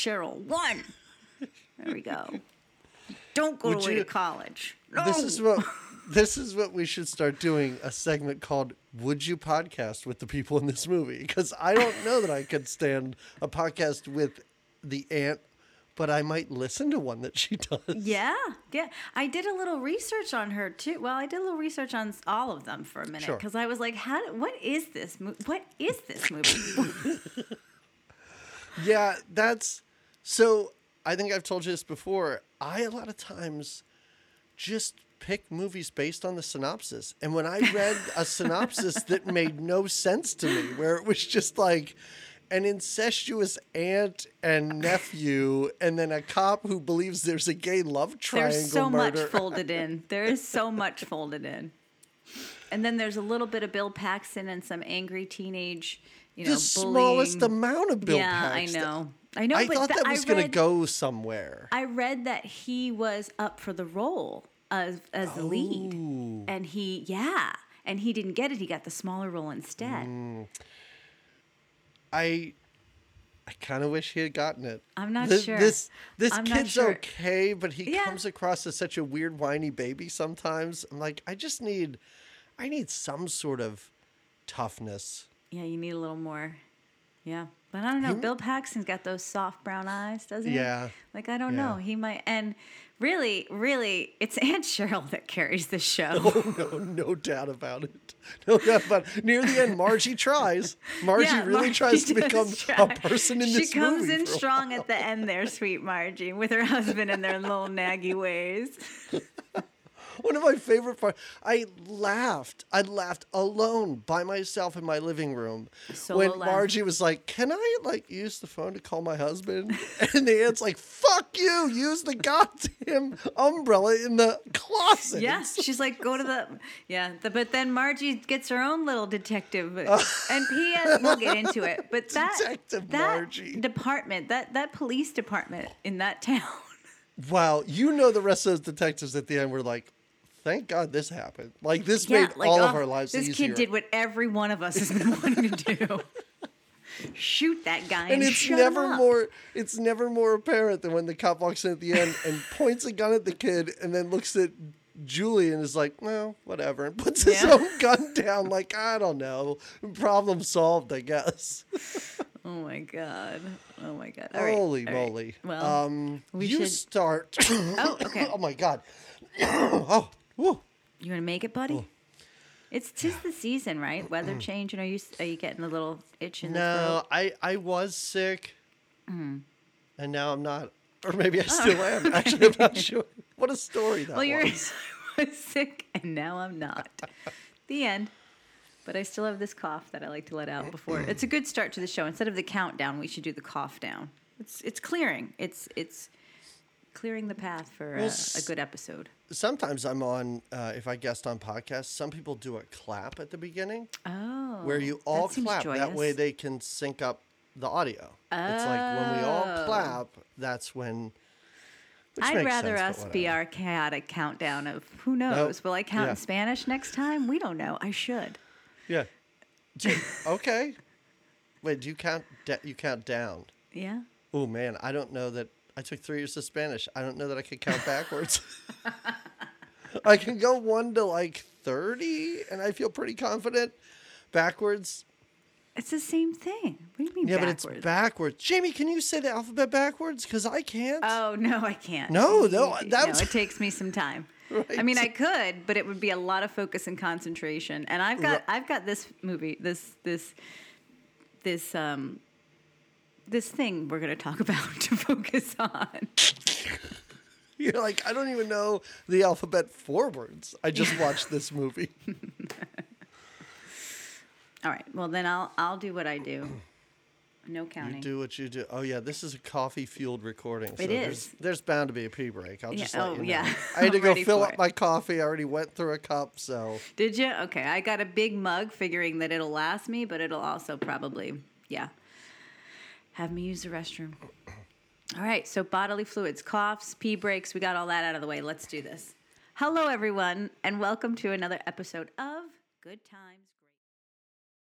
Cheryl. One. There we go. Don't go Would away you- to college. No. This is what this is what we should start doing a segment called Would You Podcast with the people in this movie? Because I don't know that I could stand a podcast with the aunt, but I might listen to one that she does. Yeah, yeah. I did a little research on her too. Well, I did a little research on all of them for a minute Sure. because I was like, "How? What is this? Mo- what is this movie?" Yeah, that's so. I think I've told you this before. I a lot of times just pick movies based on the synopsis. And when I read a synopsis that made no sense to me, where it was just like an incestuous aunt and nephew, and then a cop who believes there's a gay love triangle There's so murder. much folded in. There is so much folded in. And then there's a little bit of Bill Paxton and some angry teenage, you know, the smallest amount of Bill yeah, Paxton. I know. I know. I thought th- that was going to go somewhere. I read that he was up for the role as as the lead, and he yeah, and he didn't get it. He got the smaller role instead. Mm. I I kind of wish he had gotten it. I'm not This- sure. This this I'm kid's sure. okay, but he Yeah. comes across as such a weird whiny baby sometimes. I'm like, I just need I need some sort of toughness. Yeah, you need a little more. Yeah, but I don't know. Bill Paxton's got those soft brown eyes, doesn't he? Yeah. Like I don't know. He might. And really, really, it's Aunt Cheryl that carries the show. Oh no, no doubt about it. No doubt about it. Near the end, Margie tries. Margie Yeah, really Margie tries to become try. a person in the. she this comes movie. in for a strong at the end there, sweet Margie, with her husband and their little naggy ways. One of my favorite parts. I laughed. I laughed alone by myself in my living room Solo when laugh. Margie was like, "Can I like use the phone to call my husband?" And the aunt's like, "Fuck you! Use the goddamn umbrella in the closet." Yeah, she's like, go to the yeah. The, but then Margie gets her own little detective, and P.S. We'll get into it. But that Detective that Margie. department, that that police department in that town, Wow, you know the rest of those detectives at the end were like, "Thank God this happened." Like this yeah, made like, all of oh, our lives This easier. kid did what every one of us has been wanting to do. Shoot that guy, and, and it's never up. more it's never more apparent than when the cop walks in at the end and points a gun at the kid and then looks at Julie and is like, well, whatever, and puts his own gun down, like, I don't know. Problem solved, I guess. Oh my god! Oh my god! All right, Holy right. moly. Well, um we you should- start Oh, okay. oh my god. oh, woo. You want to make it, buddy? It's tis the season, right? Weather change. And are you are you getting a little itch in the No, throat? I I was sick. Mm-hmm. And now I'm not. Or maybe I still am. Actually, I'm not sure. What a story that Oh. Well, you're was. I was sick and now I'm not. the end. But I still have this cough that I like to let out before. It's a good start to the show. Instead of the countdown, we should do the cough down. It's it's clearing. It's it's clearing the path for a good episode. sometimes I'm on uh, if I guest on podcasts. Some people do a clap at the beginning Oh, where you all that clap. That way they can sync up the audio. Oh. It's like when we all Oh. clap, that's when. I'd rather sense, us be our chaotic countdown of who knows. Will I count Yeah. in Spanish next time? We don't know. I should. yeah. Do- okay. Wait, do you count? Da- you count down? Yeah. Oh man, I don't know that. I took three years of Spanish. I don't know that I could count backwards. I can go one to like thirty, and I feel pretty confident. Backwards, It's the same thing. What do you mean yeah, backwards? but it's backwards. Jamie, can you say the alphabet backwards? Because I can't. Oh no, I can't. No, no, no, that's- it takes me some time. I mean, I could, but it would be a lot of focus and concentration. And I've got, I've got this movie, this, this, this, um, this thing we're going to talk about to focus on. You're like, I don't even know the alphabet forwards. I just watched this movie. All right. Well, then I'll, I'll do what I do. No You counting. do what you do. Oh yeah, this is a coffee fueled recording. So It There's, there's bound to be a pee break. I'll Yeah, just let oh, you know. yeah. I had to go fill up it. my coffee. I already went through a cup, so Did you? Okay. I got a big mug figuring that it'll last me, but it'll also probably, yeah, have me use the restroom. All right. So bodily fluids, coughs, pee breaks, we got all that out of the way. Let's do this. Hello, everyone, and welcome to another episode of Good Times.